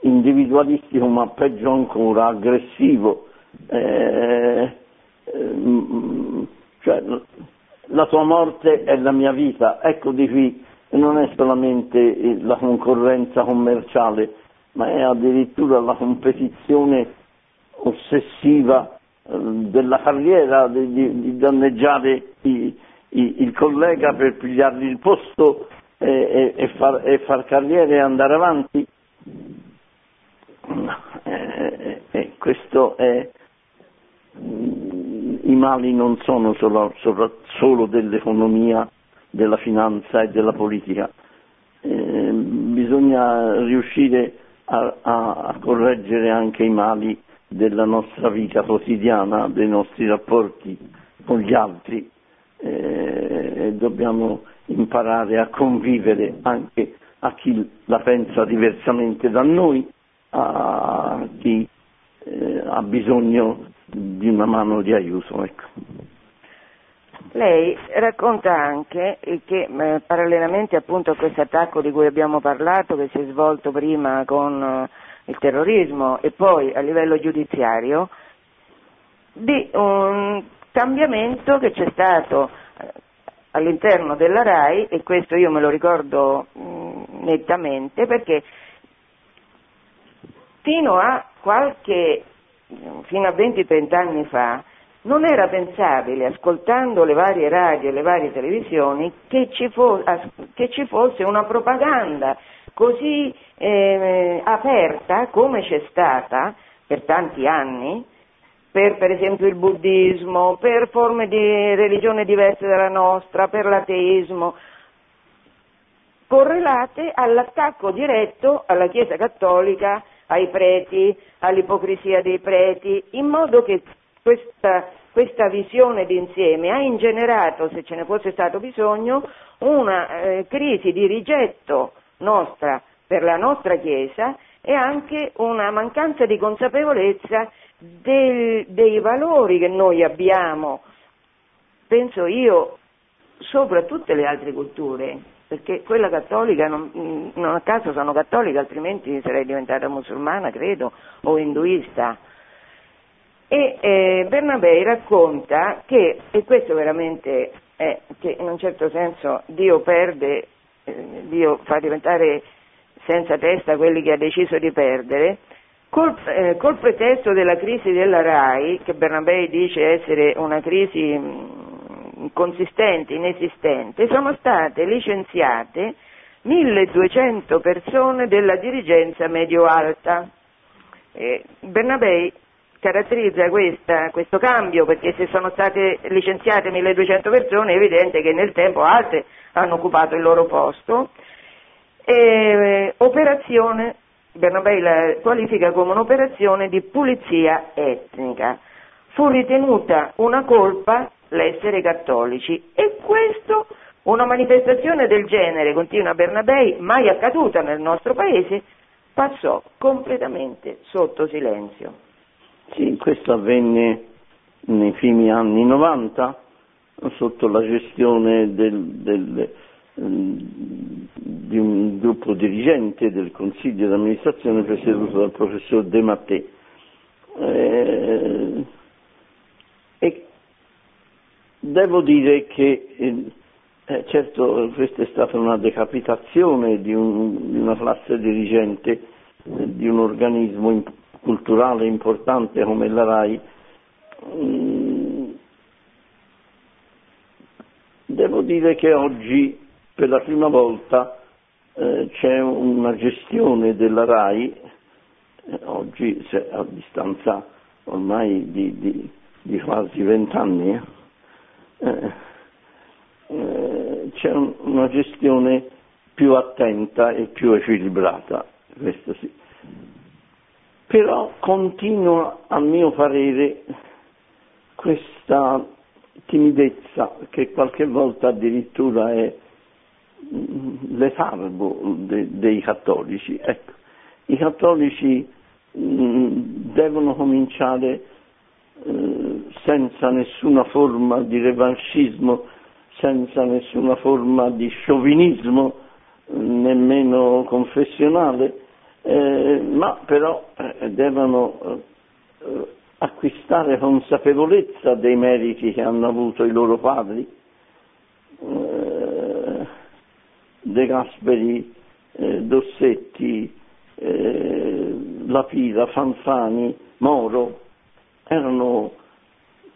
individualistico ma peggio ancora aggressivo. Eh, eh, cioè, la tua morte è la mia vita, ecco di qui non è solamente la concorrenza commerciale, ma è addirittura la competizione ossessiva eh, della carriera, di, di, di danneggiare i, i, il collega per pigliargli il posto e, e, e, far, e far, carriera e andare avanti. Eh, eh, questo è, i mali non sono solo, solo dell'economia, della finanza e della politica, eh, bisogna riuscire a, a, a, correggere anche i mali della nostra vita quotidiana, dei nostri rapporti con gli altri eh, e dobbiamo imparare a convivere anche a chi la pensa diversamente da noi, a chi eh, ha bisogno di una mano di aiuto. Ecco. Lei racconta anche che eh, parallelamente appunto a questo attacco di cui abbiamo parlato, che si è svolto prima con eh, il terrorismo e poi a livello giudiziario, di un cambiamento che c'è stato eh, all'interno della RAI e questo io me lo ricordo mh, mm, nettamente perché fino a qualche fino a 20-30 anni fa non era pensabile, ascoltando le varie radio e le varie televisioni, che ci, fo- che ci fosse una propaganda così eh, aperta come c'è stata per tanti anni, per per esempio il buddismo, per forme di religione diverse dalla nostra, per l'ateismo, correlate all'attacco diretto alla Chiesa Cattolica, ai preti, all'ipocrisia dei preti, in modo che questa, questa visione d'insieme ha ingenerato, se ce ne fosse stato bisogno, una eh, crisi di rigetto nostra per la nostra Chiesa e anche una mancanza di consapevolezza del, dei valori che noi abbiamo, penso io, sopra tutte le altre culture perché quella cattolica, non, non, a caso sono cattolica, altrimenti sarei diventata musulmana, credo, o induista. E eh, Bernabei racconta che, e questo veramente è che in un certo senso Dio perde, eh, Dio fa diventare senza testa quelli che ha deciso di perdere, col, eh, col pretesto della crisi della RAI, che Bernabei dice essere una crisi inconsistente, inesistente, sono state licenziate 1200 persone della dirigenza medio-alta. Eh, Bernabei caratterizza questa, questo cambio perché se sono state licenziate 1200 persone è evidente che nel tempo altre hanno occupato il loro posto. Eh, operazione, Bernabei la qualifica come un'operazione di pulizia etnica. Fu ritenuta una colpa l'essere cattolici e questo, una manifestazione del genere, continua Bernabei, mai accaduta nel nostro paese, passò completamente sotto silenzio. Sì, questo avvenne nei primi anni 90 sotto la gestione del, del, di un gruppo dirigente del consiglio di amministrazione presieduto dal professor De Mattei. Eh, e Devo dire che eh, eh, certo questa è stata una decapitazione di, un, di una classe dirigente eh, di un organismo in, culturale importante come la RAI. Mm, devo dire che oggi per la prima volta eh, c'è una gestione della RAI, eh, oggi a distanza ormai di, di, di quasi vent'anni, eh, c'è un, una gestione più attenta e più equilibrata, questo sì. Però continua, a mio parere, questa timidezza che qualche volta addirittura è mm, letargo de, dei cattolici. Ecco, I cattolici mh, mm, devono cominciare eh, senza nessuna forma di revanchismo, senza nessuna forma di sciovinismo, nemmeno confessionale, eh, ma però eh, devono eh, acquistare consapevolezza dei meriti che hanno avuto i loro padri. De Gasperi, Dossetti, eh, Lapida, Fanfani, Moro, erano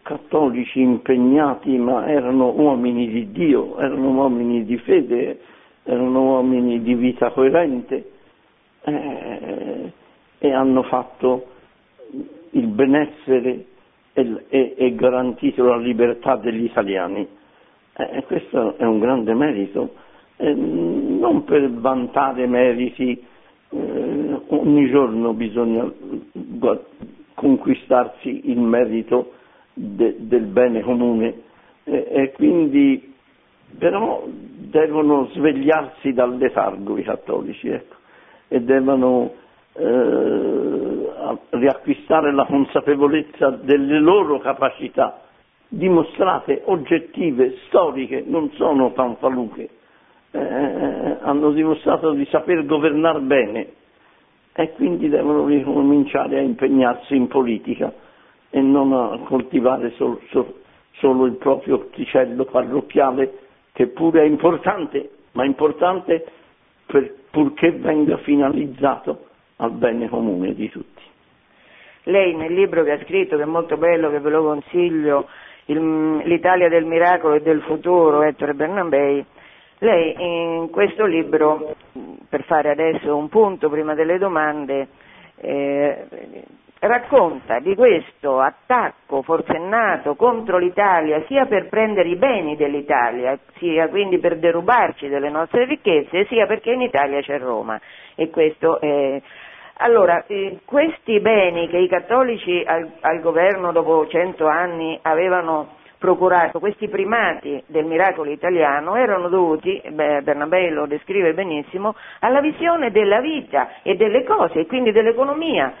cattolici impegnati, ma erano uomini di Dio, erano uomini di fede, erano uomini di vita coerente eh, e hanno fatto il benessere e, e, e garantito la libertà degli italiani. Eh, questo è un grande merito, eh, non per vantare meriti, eh, ogni giorno bisogna conquistarsi il merito de, del bene comune. E quindi però devono svegliarsi dal letargo i cattolici ecco, e devono eh, riacquistare la consapevolezza delle loro capacità. Dimostrate, oggettive, storiche, non sono fanfaluche, eh, hanno dimostrato di saper governare bene e quindi devono ricominciare a impegnarsi in politica e non a coltivare sol, sol, solo il proprio orticello parrocchiale che pure è importante, ma importante per, purché venga finalizzato al bene comune di tutti. Lei nel libro che ha scritto, che è molto bello, che ve lo consiglio, il, L'Italia del miracolo e del futuro, Ettore Bernabei, lei in questo libro, per fare adesso un punto prima delle domande, eh, racconta di questo attacco forsennato contro l'Italia sia per prendere i beni dell'Italia, sia quindi per derubarci delle nostre ricchezze, sia perché in Italia c'è Roma. E questo è... Allora, eh, questi beni che i cattolici al, al governo dopo cento anni avevano procurato, questi primati del miracolo italiano erano dovuti, beh, Bernabé lo descrive benissimo, alla visione della vita e delle cose e quindi dell'economia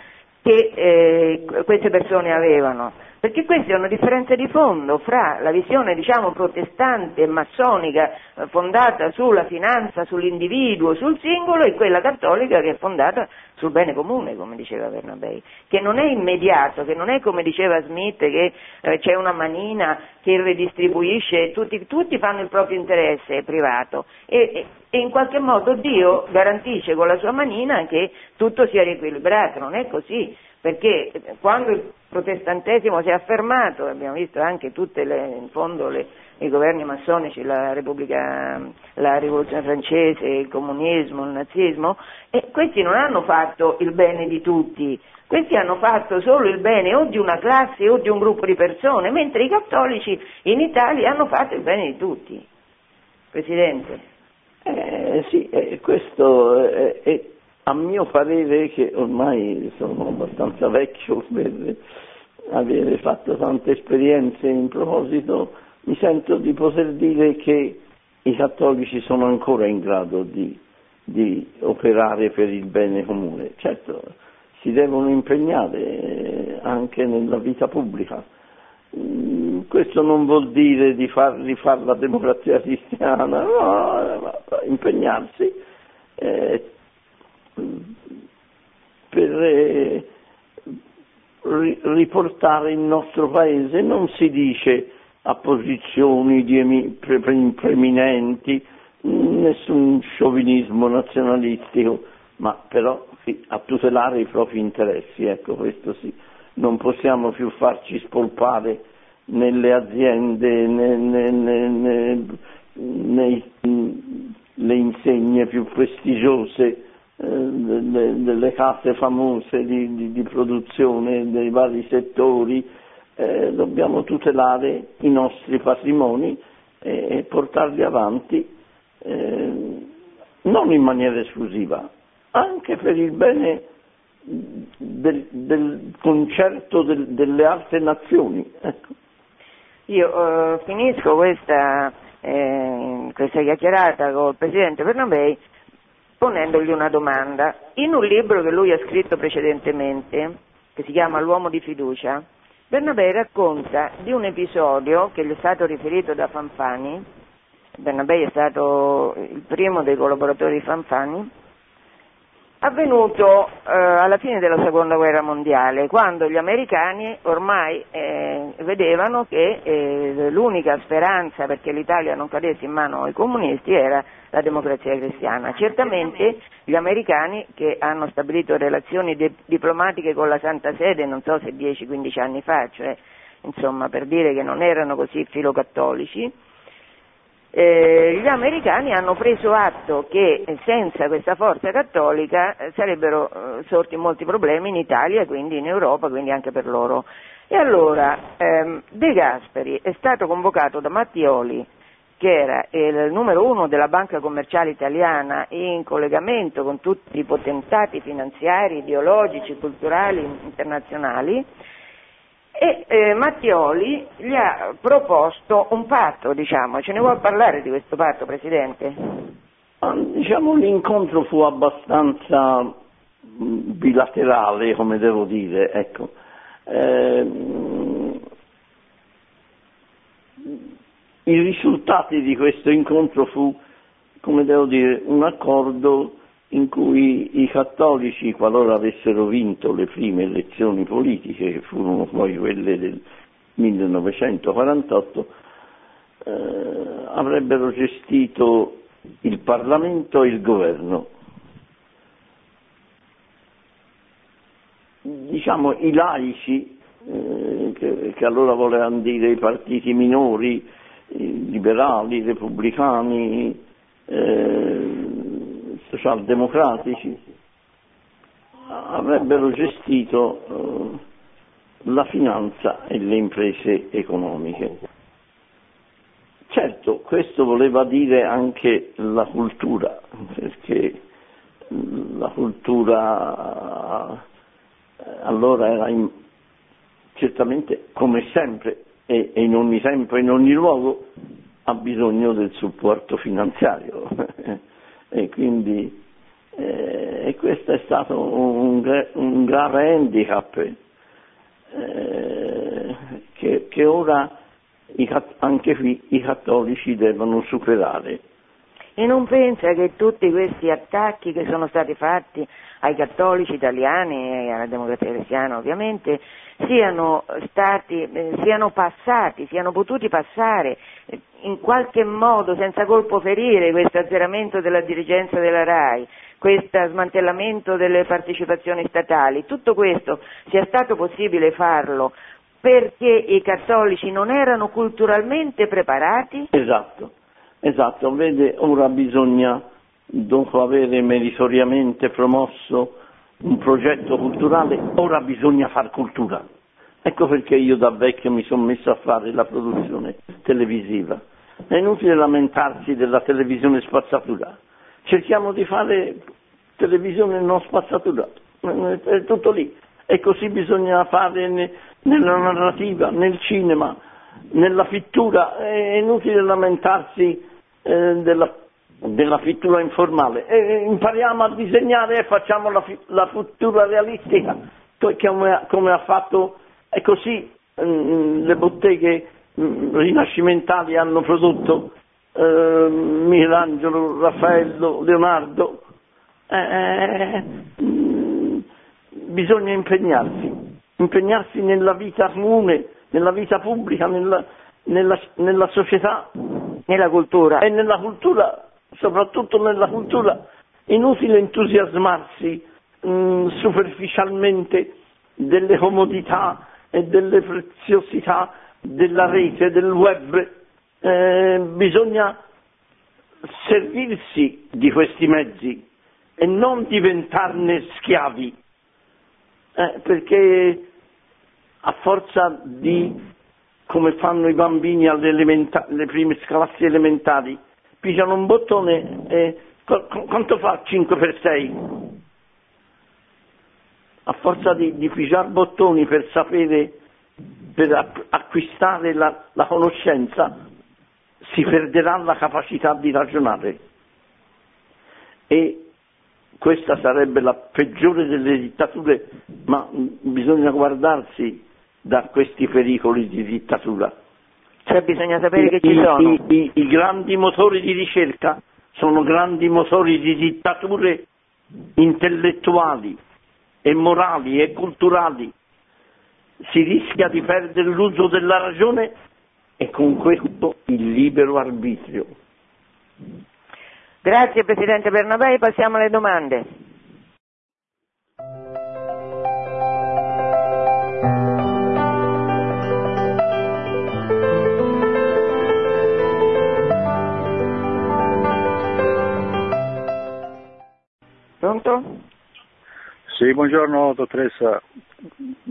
che eh, queste persone avevano, perché questa è una differenza di fondo fra la visione diciamo, protestante e massonica eh, fondata sulla finanza, sull'individuo, sul singolo e quella cattolica che è fondata sul bene comune, come diceva Bernabei, che non è immediato, che non è come diceva Smith che eh, c'è una manina che redistribuisce, tutti, tutti fanno il proprio interesse privato e, e, e, in qualche modo Dio garantisce con la sua manina che tutto sia riequilibrato, non è così, perché quando il protestantesimo si è affermato, abbiamo visto anche tutte le, in fondo le, i governi massonici, la, la rivoluzione francese, il comunismo, il nazismo, questi non hanno fatto il bene di tutti, questi hanno fatto solo il bene o di una classe o di un gruppo di persone, mentre i cattolici in Italia hanno fatto il bene di tutti. Presidente. Eh, sì, eh, questo è, è, a mio parere, che ormai sono abbastanza vecchio per avere fatto tante esperienze in proposito, mi sento di poter dire che i cattolici sono ancora in grado di, di operare per il bene comune. Certo, si devono impegnare eh, anche nella vita pubblica. Mm, questo non vuol dire di far rifare la democrazia cristiana, no, impegnarsi eh, per eh, riportare il nostro paese, non si dice a posizioni di preeminenti, nessun sciovinismo nazionalistico, ma però a tutelare i propri interessi, ecco questo sì. Non possiamo più farci spolpare nelle aziende, ne, ne, ne, nelle insegne più prestigiose eh, delle case famose di, di, di, produzione dei vari settori, eh, dobbiamo tutelare i nostri patrimoni e, e portarli avanti eh, non in maniera esclusiva, anche per il bene del, del concerto del, delle altre nazioni. Ecco. Io eh, finisco questa, eh, questa chiacchierata il Presidente Bernabei ponendogli una domanda. In un libro che lui ha scritto precedentemente, che si chiama L'uomo di fiducia, Bernabei racconta di un episodio che gli è stato riferito da Fanfani, Bernabei è stato il primo dei collaboratori di Fanfani, avvenuto eh, alla fine della seconda guerra mondiale, quando gli americani ormai eh, vedevano che eh, l'unica speranza perché l'Italia non cadesse in mano ai comunisti era la democrazia cristiana. Certamente gli americani che hanno stabilito relazioni de- diplomatiche con la Santa Sede, non so se 10-15 anni fa, cioè insomma per dire che non erano così filocattolici, eh, gli americani hanno preso atto che senza questa forza cattolica eh, sarebbero eh, sorti molti problemi in Italia quindi in Europa, quindi anche per loro. E allora ehm, De Gasperi è stato convocato da Mattioli, che era il numero uno della Banca Commerciale Italiana in collegamento con tutti i potentati finanziari, ideologici, culturali internazionali, e eh, Mattioli gli ha proposto un patto, diciamo, ce ne vuole parlare di questo patto, Presidente? Diciamo l'incontro fu abbastanza mm, bilaterale, come devo dire, ecco. Eh, I risultati di questo incontro fu, come devo dire, un accordo in cui i cattolici, qualora avessero vinto le prime elezioni politiche, che furono poi quelle del 1948, eh, avrebbero gestito il Parlamento e il governo. Diciamo i laici, eh, che, che, allora volevano dire i partiti minori, i liberali, i repubblicani, eh, socialdemocratici avrebbero gestito eh, la finanza e le imprese economiche. Certo, questo voleva dire anche la cultura, perché la cultura eh, allora era in, certamente, come sempre e in ogni tempo e in ogni luogo, ha bisogno del supporto finanziario. e quindi eh, e questo è stato un, un grave handicap eh, che, che, ora i, anche qui i cattolici devono superare. E non pensa che tutti questi attacchi che sono stati fatti ai cattolici italiani e alla democrazia cristiana ovviamente siano stati, eh, siano passati, siano potuti passare eh, in qualche modo senza colpo ferire questo azzeramento della dirigenza della RAI, questo smantellamento delle partecipazioni statali, tutto questo sia stato possibile farlo perché i cattolici non erano culturalmente preparati? Esatto, esatto, vede, ora bisogna, dopo avere meritoriamente promosso un progetto culturale, ora bisogna far cultura. Ecco perché io da vecchio mi sono messo a fare la produzione televisiva. È inutile lamentarsi della televisione spazzatura. Cerchiamo di fare televisione non spazzatura. È tutto lì. E così bisogna fare nella narrativa, nel cinema, nella pittura. È inutile lamentarsi eh, della della pittura informale. E impariamo a disegnare e facciamo la, la pittura realistica come, come, ha fatto e così mh, mm, le botteghe mh, mm, rinascimentali hanno prodotto eh, Michelangelo, Raffaello, Leonardo. Eh, eh mm, bisogna impegnarsi impegnarsi nella vita comune nella vita pubblica nella, nella, nella società nella cultura. E nella cultura soprattutto nella cultura, inutile entusiasmarsi mh, superficialmente delle comodità e delle preziosità della rete, del web, eh, bisogna servirsi di questi mezzi e non diventarne schiavi, eh, perché a forza di, come fanno i bambini alle prime classi elementari, pigiano un bottone e quanto fa 5 per 6? A forza di, di pigiare bottoni per sapere per acquistare la, la conoscenza si perderà la capacità di ragionare e questa sarebbe la peggiore delle dittature, ma bisogna guardarsi da questi pericoli di dittatura. Cioè bisogna sapere che ci I, sono. i, i, I grandi motori di ricerca sono grandi motori di dittature intellettuali e morali e culturali. Si rischia di perdere l'uso della ragione e con questo il libero arbitrio. Grazie Presidente Bernabei, passiamo alle domande. Pronto? Sì, buongiorno dottoressa.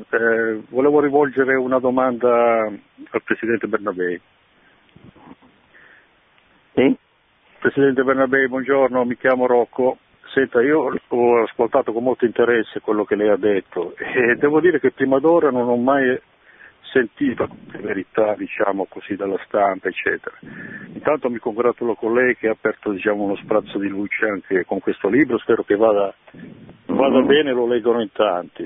Eh, volevo rivolgere una domanda al Presidente Bernabei. Sì? Presidente Bernabei, buongiorno, mi chiamo Rocco. Senta, io ho ascoltato con molto interesse quello che lei ha detto e devo dire che prima d'ora non ho mai sentito le verità, diciamo così, dalla stampa, eccetera. Intanto mi congratulo con lei che ha aperto diciamo, uno sprazzo di luce anche con questo libro, spero che vada, vada bene, lo leggono in tanti.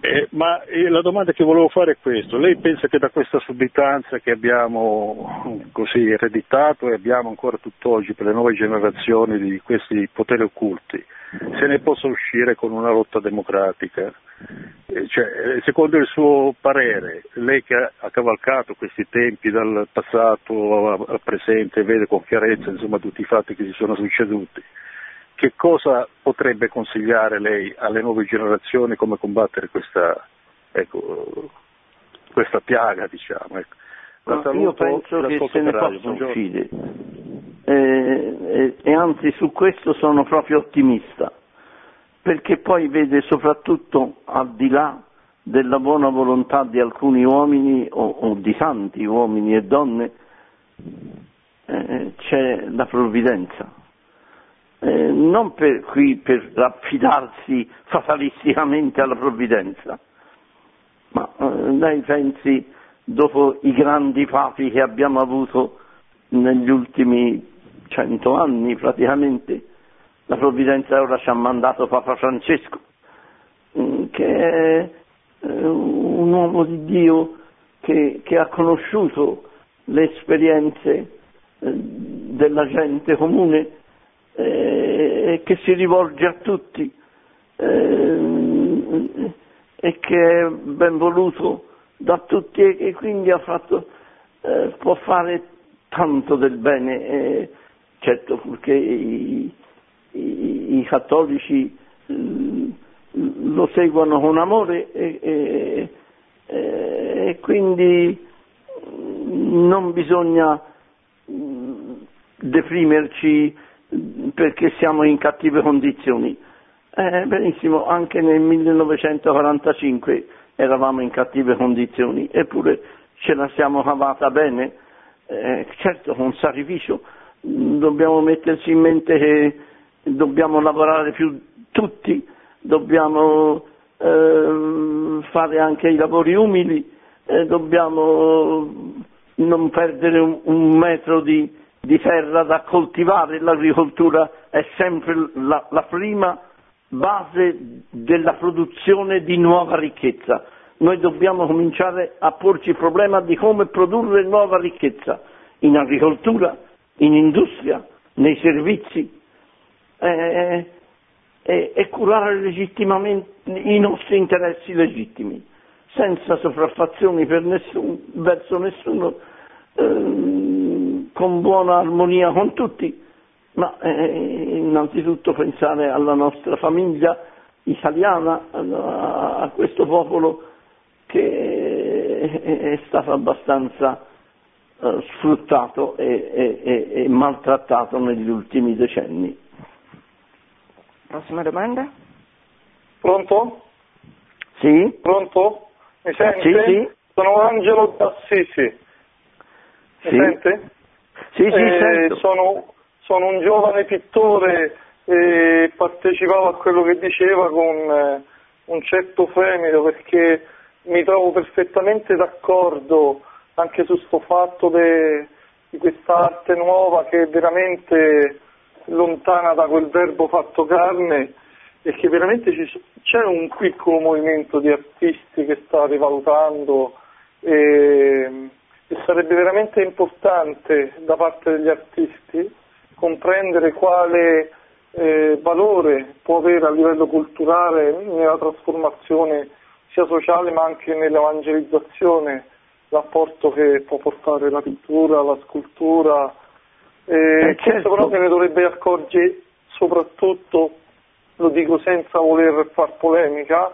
Eh, ma eh, la domanda che volevo fare è questa, lei pensa che da questa subitanza che abbiamo così ereditato e abbiamo ancora tutt'oggi per le nuove generazioni di questi poteri occulti, se ne possa uscire con una lotta democratica? Eh, cioè, eh, secondo il suo parere, lei che ha, cavalcato questi tempi dal passato al presente, vede con chiarezza insomma, tutti i fatti che si sono succeduti, che cosa potrebbe consigliare lei alle nuove generazioni come combattere questa, ecco, questa piaga, diciamo? Ecco. No, io penso che se ne possa uscire eh, e, e anzi su questo sono proprio ottimista perché poi vede soprattutto al di là della buona volontà di alcuni uomini o, o di tanti uomini e donne eh, c'è la provvidenza eh, non per qui per affidarsi fatalisticamente alla provvidenza, ma eh, lei pensi dopo i grandi papi che abbiamo avuto negli ultimi cento anni praticamente, la provvidenza ora ci ha mandato Papa Francesco, mm, che è eh, un uomo di Dio che, che ha conosciuto le esperienze eh, della gente comune eh, che si rivolge a tutti eh, e che è ben voluto da tutti e, e quindi fatto, eh, può fare tanto del bene, eh, certo perché i, i, i cattolici mm, lo seguono con amore e, e, e quindi non bisogna mm, deprimerci perché siamo in cattive condizioni. Eh, benissimo, anche nel 1945 eravamo in cattive condizioni, eppure ce la siamo cavata bene, eh, certo con sacrificio, dobbiamo metterci in mente che dobbiamo lavorare più tutti, dobbiamo eh, fare anche i lavori umili, eh, dobbiamo non perdere un, un metro di, di terra da coltivare, l'agricoltura è sempre la, la prima base della produzione di nuova ricchezza. Noi dobbiamo cominciare a porci il problema di come produrre nuova ricchezza in agricoltura, in industria, nei servizi eh, eh, e curare legittimamente i nostri interessi legittimi, senza sopraffazioni nessun, verso nessuno. Eh, con buona armonia con tutti, ma eh, innanzitutto pensare alla nostra famiglia italiana, a, a questo popolo che è stato abbastanza eh, sfruttato e, e, e, maltrattato negli ultimi decenni. Prossima domanda? Pronto? Sì? Pronto? Mi sente? Sì, sì. Sono Angelo Tassisi. Mi sì. sente? Sì, sì, eh, sono, sono, un giovane pittore e partecipavo a quello che diceva con eh, un certo fremito perché mi trovo perfettamente d'accordo anche su questo fatto de, di quest'arte nuova che è veramente lontana da quel verbo fatto carne e che veramente ci, c'è un piccolo movimento di artisti che sta rivalutando e, e sarebbe veramente importante da parte degli artisti comprendere quale eh, valore può avere a livello culturale nella trasformazione sia sociale ma anche nell'evangelizzazione l'apporto che può portare la pittura, la scultura. Eh, certo. Questo però se ne dovrebbe accorgere soprattutto, lo dico senza voler far polemica,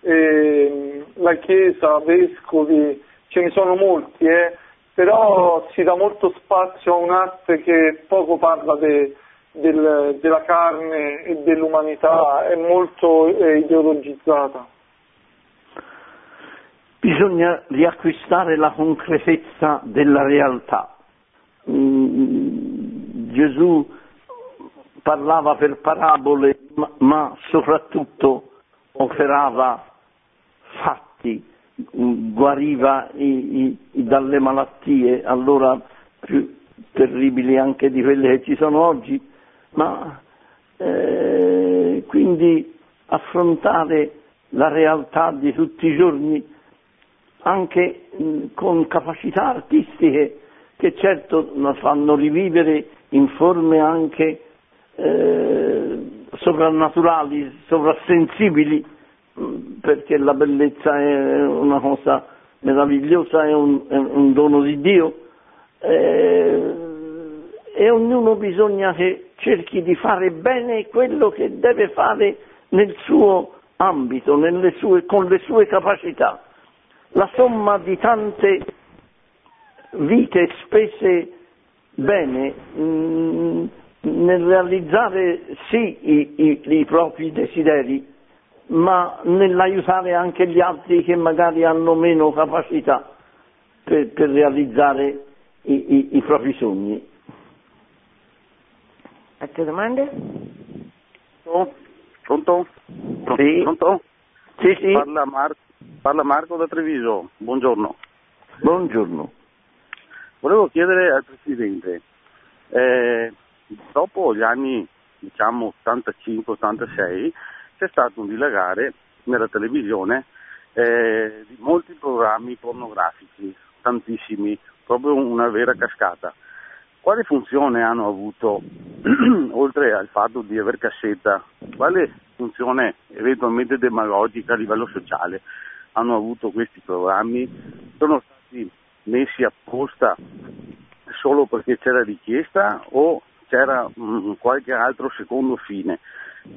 eh, la Chiesa, vescovi, ce ne sono molti, eh, però si dà molto spazio a un'arte che poco parla de, del, della carne e dell'umanità, è molto eh, ideologizzata. Bisogna riacquistare la concretezza della realtà. Mm, Gesù parlava per parabole, ma, ma soprattutto operava fatti guariva i, i, dalle malattie, allora più terribili anche di quelle che ci sono oggi, ma eh, quindi affrontare la realtà di tutti i giorni anche mh, con capacità artistiche che certo la fanno rivivere in forme anche eh, sovrannaturali, sovrasensibili, perché la bellezza è una cosa meravigliosa, è un, è un dono di Dio eh, e ognuno bisogna che cerchi di fare bene quello che deve fare nel suo ambito, sue, con le sue capacità. La somma di tante vite spese bene mh, mm, nel realizzare sì i, i, i propri desideri, ma nell'aiutare anche gli altri che magari hanno meno capacità per, per realizzare i, i, i, propri sogni. Altre domande? Pronto? Sì. Pronto? Sì, sì. Parla, Mar- parla Marco da Treviso, buongiorno. Buongiorno. Volevo chiedere al Presidente, eh, dopo gli anni diciamo 85-86 c'è stato un dilagare nella televisione eh, di molti programmi pornografici, tantissimi, proprio una vera cascata. Quale funzione hanno avuto, oltre al fatto di aver cassetta, quale funzione eventualmente demagogica a livello sociale hanno avuto questi programmi? Sono stati messi apposta solo perché c'era richiesta o c'era mh, mm, qualche altro secondo fine?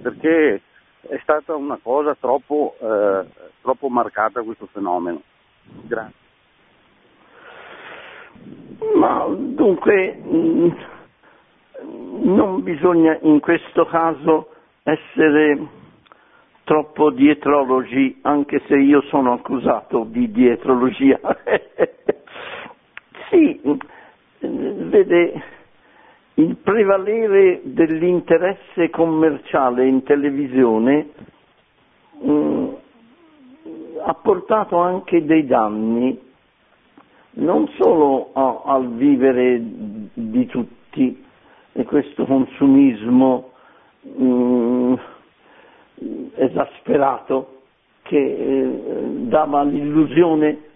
Perché è stata una cosa troppo, eh, troppo marcata questo fenomeno. Grazie. Ma dunque mm, non bisogna in questo caso essere troppo dietrologi, anche se io sono accusato di dietrologia. sì, vede, il prevalere dell'interesse commerciale in televisione mh, mm, ha portato anche dei danni, non solo a, al vivere di tutti e questo consumismo mh, mm, esasperato che eh, dava l'illusione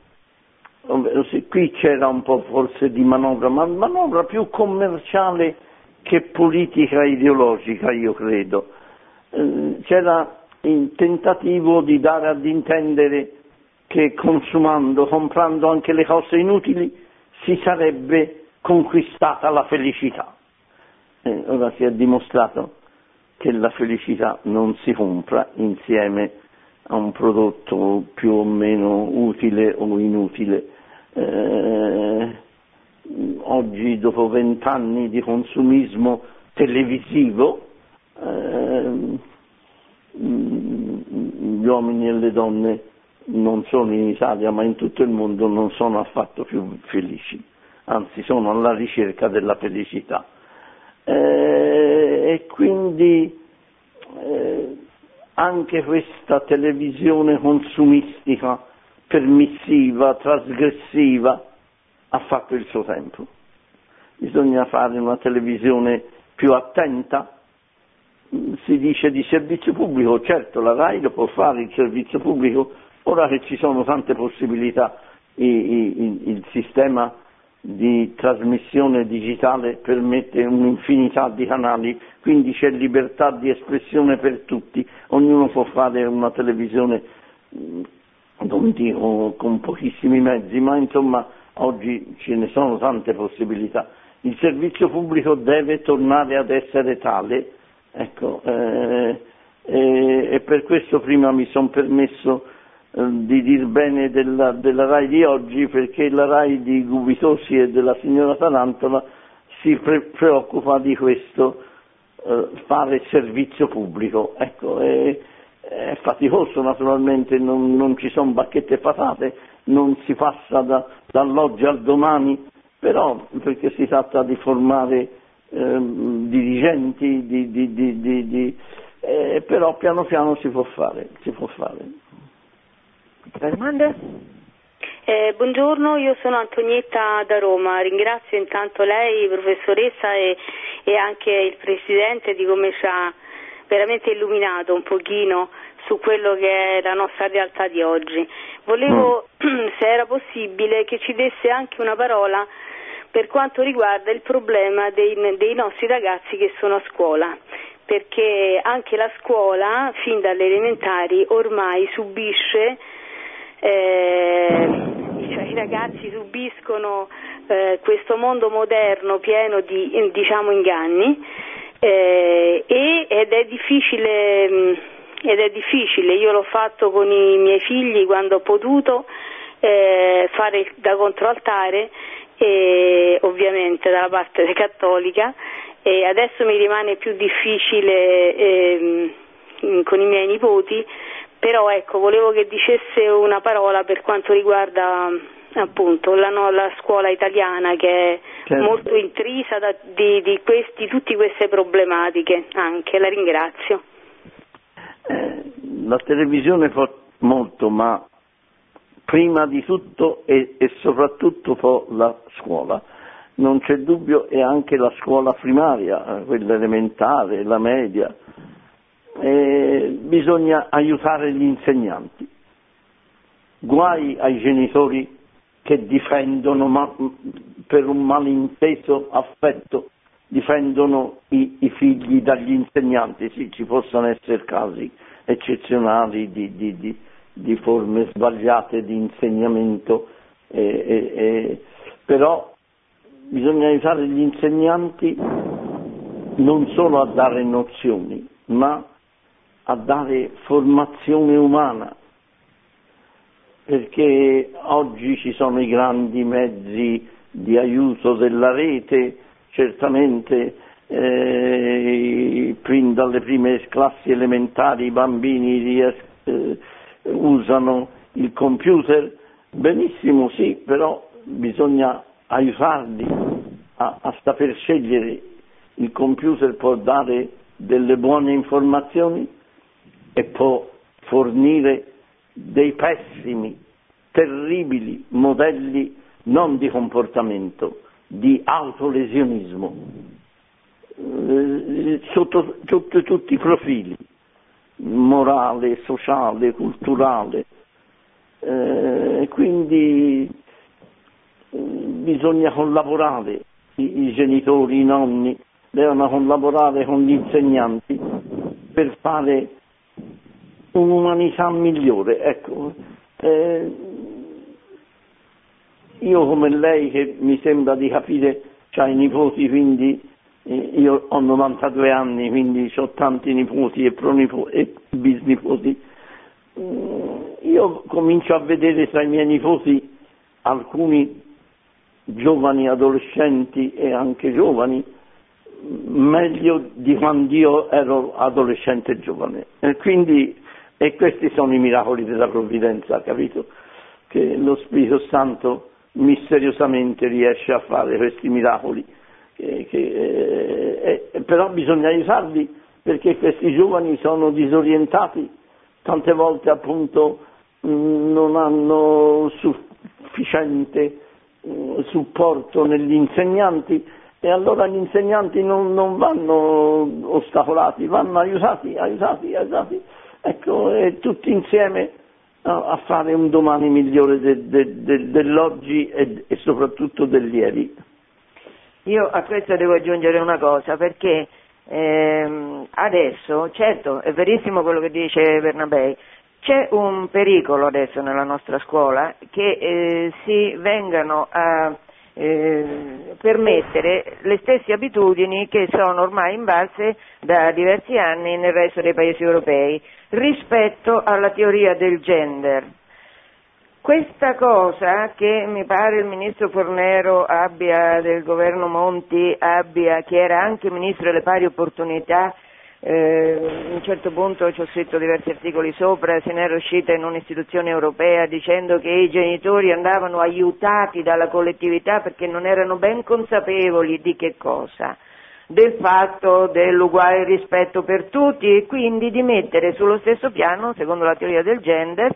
qui c'era un po' forse di manovra, ma manovra più commerciale che politica ideologica, io credo. Eh, c'era il tentativo di dare ad intendere che consumando, comprando anche le cose inutili, si sarebbe conquistata la felicità. Ora si è dimostrato che la felicità non si compra insieme a un prodotto più o meno utile o inutile eh, oggi dopo vent'anni di consumismo televisivo eh, gli uomini e le donne non sono in Italia ma in tutto il mondo non sono affatto più felici, anzi sono alla ricerca della felicità. Eh, e quindi eh, anche questa televisione consumistica permissiva, trasgressiva, ha fatto il suo tempo. Bisogna fare una televisione più attenta, si dice di servizio pubblico, certo la RAI lo può fare il servizio pubblico, ora che ci sono tante possibilità, il, il sistema di trasmissione digitale permette un'infinità di canali, quindi c'è libertà di espressione per tutti, ognuno può fare una televisione, non dico con pochissimi mezzi, ma insomma oggi ce ne sono tante possibilità. Il servizio pubblico deve tornare ad essere tale, ecco, eh, e, e per questo prima mi sono permesso eh, di dir bene della, della, RAI di oggi perché la RAI di Gubitosi e della signora Tarantola si pre- preoccupa di questo, eh, fare servizio pubblico. Ecco, è, è faticoso naturalmente, non, non, ci sono bacchette patate, non si passa da, dall'oggi al domani, però perché si tratta di formare eh, dirigenti, di, di, di, eh, però piano piano si può fare. Si può fare. Domande? Eh, buongiorno, io sono Antonietta da Roma, ringrazio intanto lei, professoressa e, e anche il Presidente di come ci ha veramente illuminato un pochino su quello che è la nostra realtà di oggi. Volevo, mm. se era possibile, che ci desse anche una parola per quanto riguarda il problema dei, dei nostri ragazzi che sono a scuola perché anche la scuola, fin dalle elementari, ormai subisce eh, cioè, i ragazzi subiscono eh, questo mondo moderno pieno di diciamo, inganni eh, ed, è difficile, mm, ed è difficile, io l'ho fatto con i miei figli quando ho potuto eh, fare da controaltare e ovviamente dalla parte cattolica e adesso mi rimane più difficile eh, con i miei nipoti però ecco, volevo che dicesse una parola per quanto riguarda appunto la, no, la scuola italiana che è certo. molto intrisa da, di, di, questi, tutte queste problematiche anche, la ringrazio. Eh, la televisione fa molto, ma prima di tutto e, e soprattutto fa la scuola. Non c'è dubbio, e anche la scuola primaria, quella elementare, la media, eh, bisogna aiutare gli insegnanti. Guai ai genitori che difendono ma, per un malinteso affetto, difendono i, i, figli dagli insegnanti. Sì, ci possono essere casi eccezionali di, di, di, di forme sbagliate di insegnamento, eh, eh, però bisogna aiutare gli insegnanti non solo a dare nozioni, ma a dare formazione umana, perché oggi ci sono i grandi mezzi di aiuto della rete, certamente eh, dalle prime classi elementari i bambini eh, usano il computer, benissimo sì, però bisogna aiutarli a, a saper scegliere, il computer può dare delle buone informazioni, e può fornire dei pessimi, terribili modelli non di comportamento, di autolesionismo, eh, sotto, sotto tutti i profili, morale, sociale, culturale. Eh, quindi eh, bisogna collaborare, I, i genitori, i nonni devono collaborare con gli insegnanti per fare un'umanità migliore. Ecco, eh, io come lei che mi sembra di capire ha i nipoti, quindi eh, io ho 92 anni, quindi ho tanti nipoti e, pronipoti, e bisnipoti. Mm, io comincio a vedere tra i miei nipoti alcuni giovani adolescenti e anche giovani meglio di quando io ero adolescente e giovane. E quindi e questi sono i miracoli della provvidenza, capito? Che lo Spirito Santo misteriosamente riesce a fare questi miracoli. Che, che, eh, eh, però bisogna aiutarli perché questi giovani sono disorientati, tante volte appunto non hanno sufficiente eh, supporto negli insegnanti e allora gli insegnanti non, non vanno ostacolati, vanno aiutati, aiutati, aiutati, ecco, tutti insieme a, fare un domani migliore de, de, de, dell'oggi e, e soprattutto degli ieri. Io a questo devo aggiungere una cosa, perché ehm, adesso, certo, è verissimo quello che dice Bernabei, c'è un pericolo adesso nella nostra scuola che eh, si vengano a eh, permettere le stesse abitudini che sono ormai invalse da diversi anni nel resto dei paesi europei rispetto alla teoria del gender. Questa cosa che mi pare il ministro Fornero abbia, del governo Monti abbia, che era anche ministro delle pari opportunità, eh, a un certo punto ci ho scritto diversi articoli sopra, se ne era uscita in un'istituzione europea dicendo che i genitori andavano aiutati dalla collettività perché non erano ben consapevoli di che cosa del fatto dell'uguale rispetto per tutti e quindi di mettere sullo stesso piano, secondo la teoria del gender,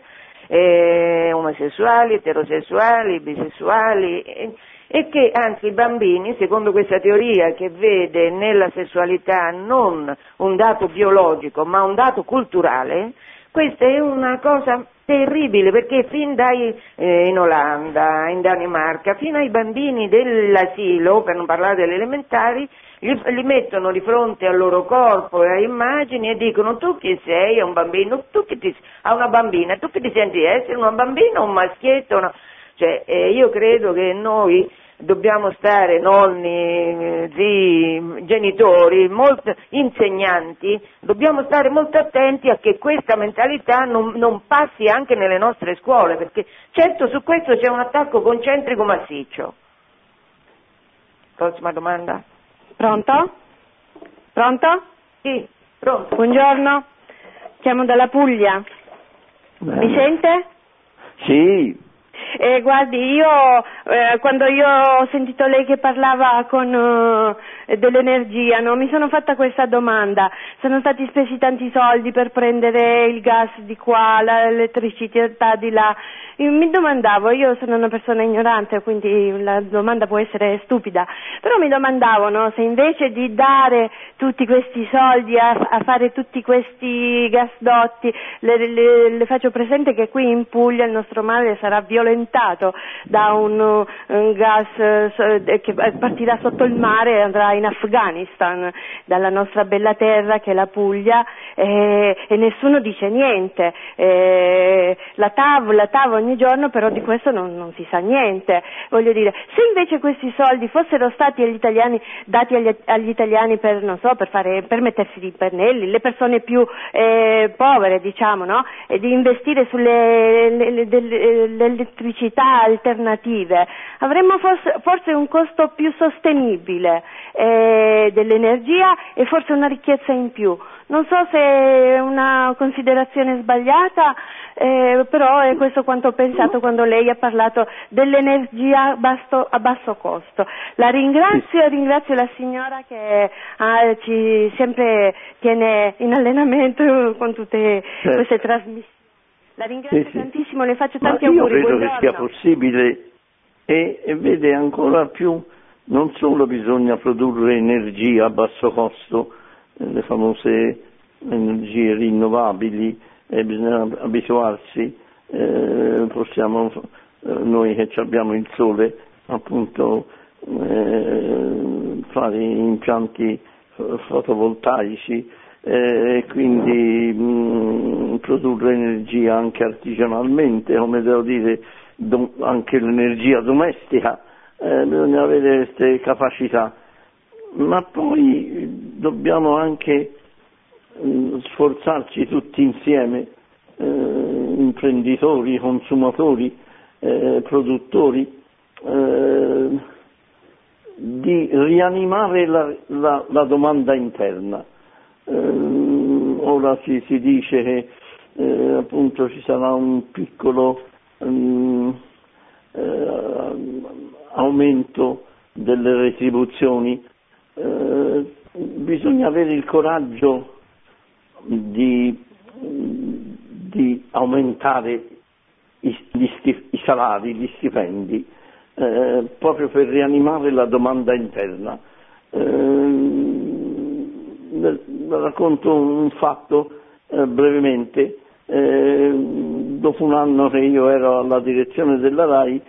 eh, omosessuali, eterosessuali, bisessuali e, e che anzi i bambini, secondo questa teoria che vede nella sessualità non un dato biologico ma un dato culturale, questa è una cosa terribile perché fin dai, eh, in Olanda, in Danimarca, fino ai bambini dell'asilo, per non parlare delle elementari, li, li, mettono di fronte al loro corpo e a immagini e dicono tu chi sei, a un bambino, tu che ti, a una bambina, tu che ti senti essere una bambina, un maschietto, una... cioè, eh, io credo che noi dobbiamo stare nonni, zii, genitori, molti, insegnanti, dobbiamo stare molto attenti a che questa mentalità non, non, passi anche nelle nostre scuole, perché certo su questo c'è un attacco concentrico massiccio. Prossima domanda. Pronto? Pronto? Sì, pronto. Buongiorno, chiamo dalla Puglia. Bene. Mi sente? Sì, Eh, guardi, io eh, quando io ho sentito lei che parlava con, eh, dell'energia, no, mi sono fatta questa domanda. Sono stati spesi tanti soldi per prendere il gas di qua, l'elettricità di là. Io mi domandavo, io sono una persona ignorante, quindi la domanda può essere stupida, però mi domandavo no, se invece di dare tutti questi soldi a, a fare tutti questi gasdotti, le, le- le faccio presente che qui in Puglia il nostro mare sarà violentato da un, un gas eh, eh, che partirà sotto il mare e andrà in Afghanistan, dalla nostra bella terra che è la Puglia, eh, e nessuno dice niente. Eh, la TAV, la TAV ogni giorno, però di questo non, non si sa niente. Voglio dire, se invece questi soldi fossero stati agli italiani, dati agli, agli italiani per, so, per, fare, per mettersi i pannelli, le persone più eh, povere, diciamo, no? E di investire sulle le, le- le elettricità alternative, avremmo forse, un costo più sostenibile eh, dell'energia e forse una ricchezza in più. Non so se è una considerazione sbagliata, eh, però è questo quanto ho pensato quando lei ha parlato dell'energia a basso, a basso costo. La ringrazio e ringrazio la signora che ah, ci sempre tiene in allenamento con tutte Certo. queste trasmissioni. La ringrazio Sì, sì. tantissimo, le faccio ma tanti io auguri. credo che buongiorno. sia possibile e, e vede ancora più, non solo bisogna produrre energia a basso costo, eh, le famose energie rinnovabili, e bisogna abituarsi, eh, possiamo, eh, noi che abbiamo il sole, appunto, eh, fare impianti fo- fotovoltaici eh, e quindi mh, produrre energia anche artigianalmente, come devo dire, do- anche l'energia domestica, eh, bisogna avere queste capacità, ma poi dobbiamo anche mh, sforzarci tutti insieme, eh, imprenditori, consumatori, eh, produttori, eh, di rianimare la, la- la domanda interna. Ehm, ora si, si dice che eh, appunto ci sarà un piccolo mm, eh, aumento delle retribuzioni, Eh, bisogna avere il coraggio di, di aumentare stif- i salari, gli stipendi, eh, proprio per rianimare la domanda interna. Eh, racconto un fatto eh, brevemente. Eh, dopo un anno che io ero alla direzione della RAI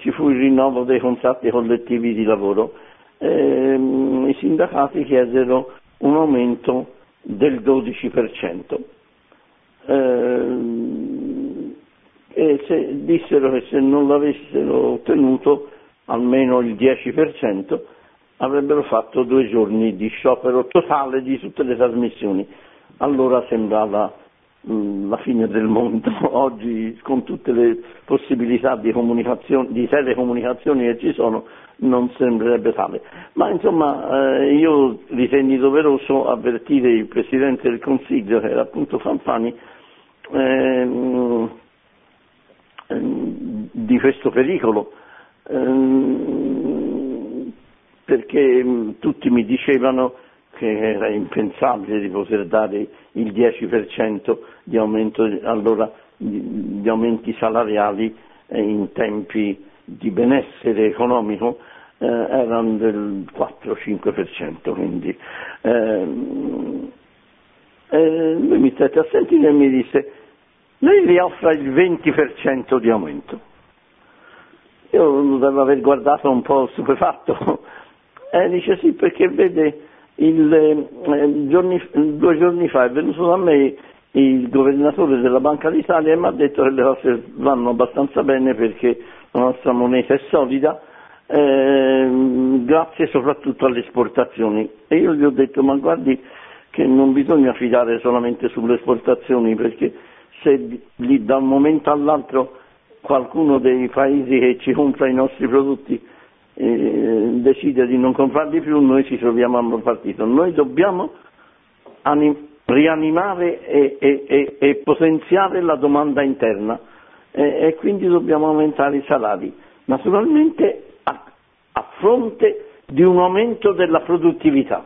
ci fu il rinnovo dei contratti collettivi di lavoro. I sindacati chiesero un aumento del 12%. Eh, e se, dissero che se non l'avessero ottenuto almeno il 10% avrebbero fatto due giorni di sciopero totale di tutte le trasmissioni. Allora sembrava mh, la fine del mondo. Oggi con tutte le possibilità di, di telecomunicazioni che ci sono non sembrerebbe tale. Ma insomma eh, io ritenni doveroso avvertire il Presidente del Consiglio, che era appunto Fanfani, ehm, ehm, di questo pericolo, ehm, perché mm, tutti mi dicevano che era impensabile di poter dare il 10% di aumento, allora, di, aumenti salariali eh, in tempi di benessere economico eh, erano del 4-5%, quindi ehm, eh, lui mi stette a sentire e mi disse lei gli offra il 20% di aumento. Io devo aver guardato un po' stupefatto e dice sì perché vede il, eh, giorni, due giorni fa è venuto da me il governatore della Banca d'Italia e mi ha detto che le cose vanno abbastanza bene perché la nostra moneta è solida, eh, grazie soprattutto alle esportazioni. E io gli ho detto ma guardi che non bisogna fidare solamente sulle esportazioni perché se lì da un momento all'altro qualcuno dei paesi che ci compra i nostri prodotti eh, decide di non comprarli più, noi ci troviamo a partito. Noi dobbiamo anim- rianimare e, e, e, e potenziare la domanda interna e quindi dobbiamo aumentare i salari, naturalmente a, a fronte di un aumento della produttività.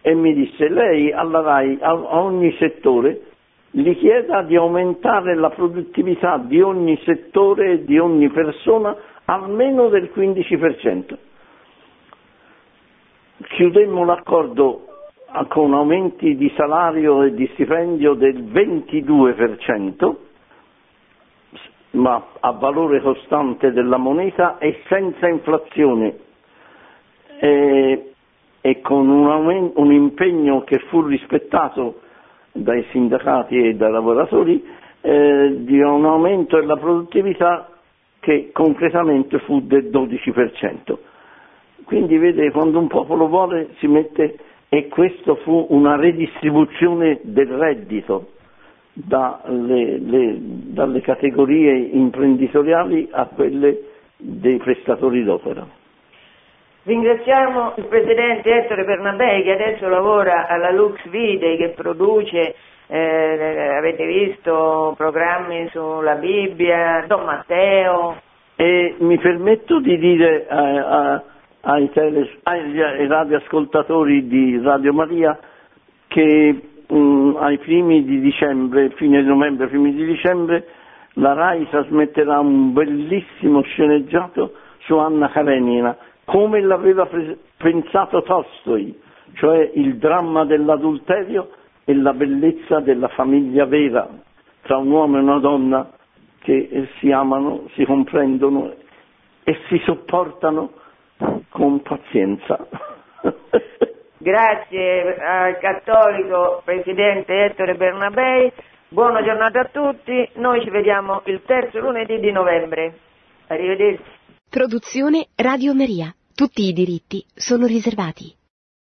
E mi disse, lei alla RAI a, a ogni settore gli chieda di aumentare la produttività di ogni settore e di ogni persona almeno del 15%. Chiudemmo l'accordo con aumenti di salario e di stipendio del 22%, ma a valore costante della moneta e senza inflazione e, e con un, aumento, un, impegno che fu rispettato dai sindacati e dai lavoratori eh, di un aumento della produttività che concretamente fu del 12%. Quindi vede, quando un popolo vuole si mette e questo fu una redistribuzione del reddito dalle, le, dalle categorie imprenditoriali a quelle dei prestatori d'opera. Ringraziamo il Presidente Ettore Bernabei che adesso lavora alla Lux Vide che produce, eh, avete visto, programmi sulla Bibbia, Don Matteo. E mi permetto di dire a, a, ai, tele, ai radioascoltatori di Radio Maria che mh, mm, ai primi di dicembre, fine di novembre, primi di dicembre, la RAI trasmetterà un bellissimo sceneggiato su Anna Karenina, come l'aveva pre- pensato Tolstoi, cioè il dramma dell'adulterio e la bellezza della famiglia vera, tra un uomo e una donna che si amano, si comprendono e si sopportano con pazienza. Grazie al cattolico presidente Ettore Bernabei, buona giornata a tutti, noi ci vediamo il terzo lunedì di novembre. Arrivederci. Produzione Radio Maria. Tutti i diritti sono riservati.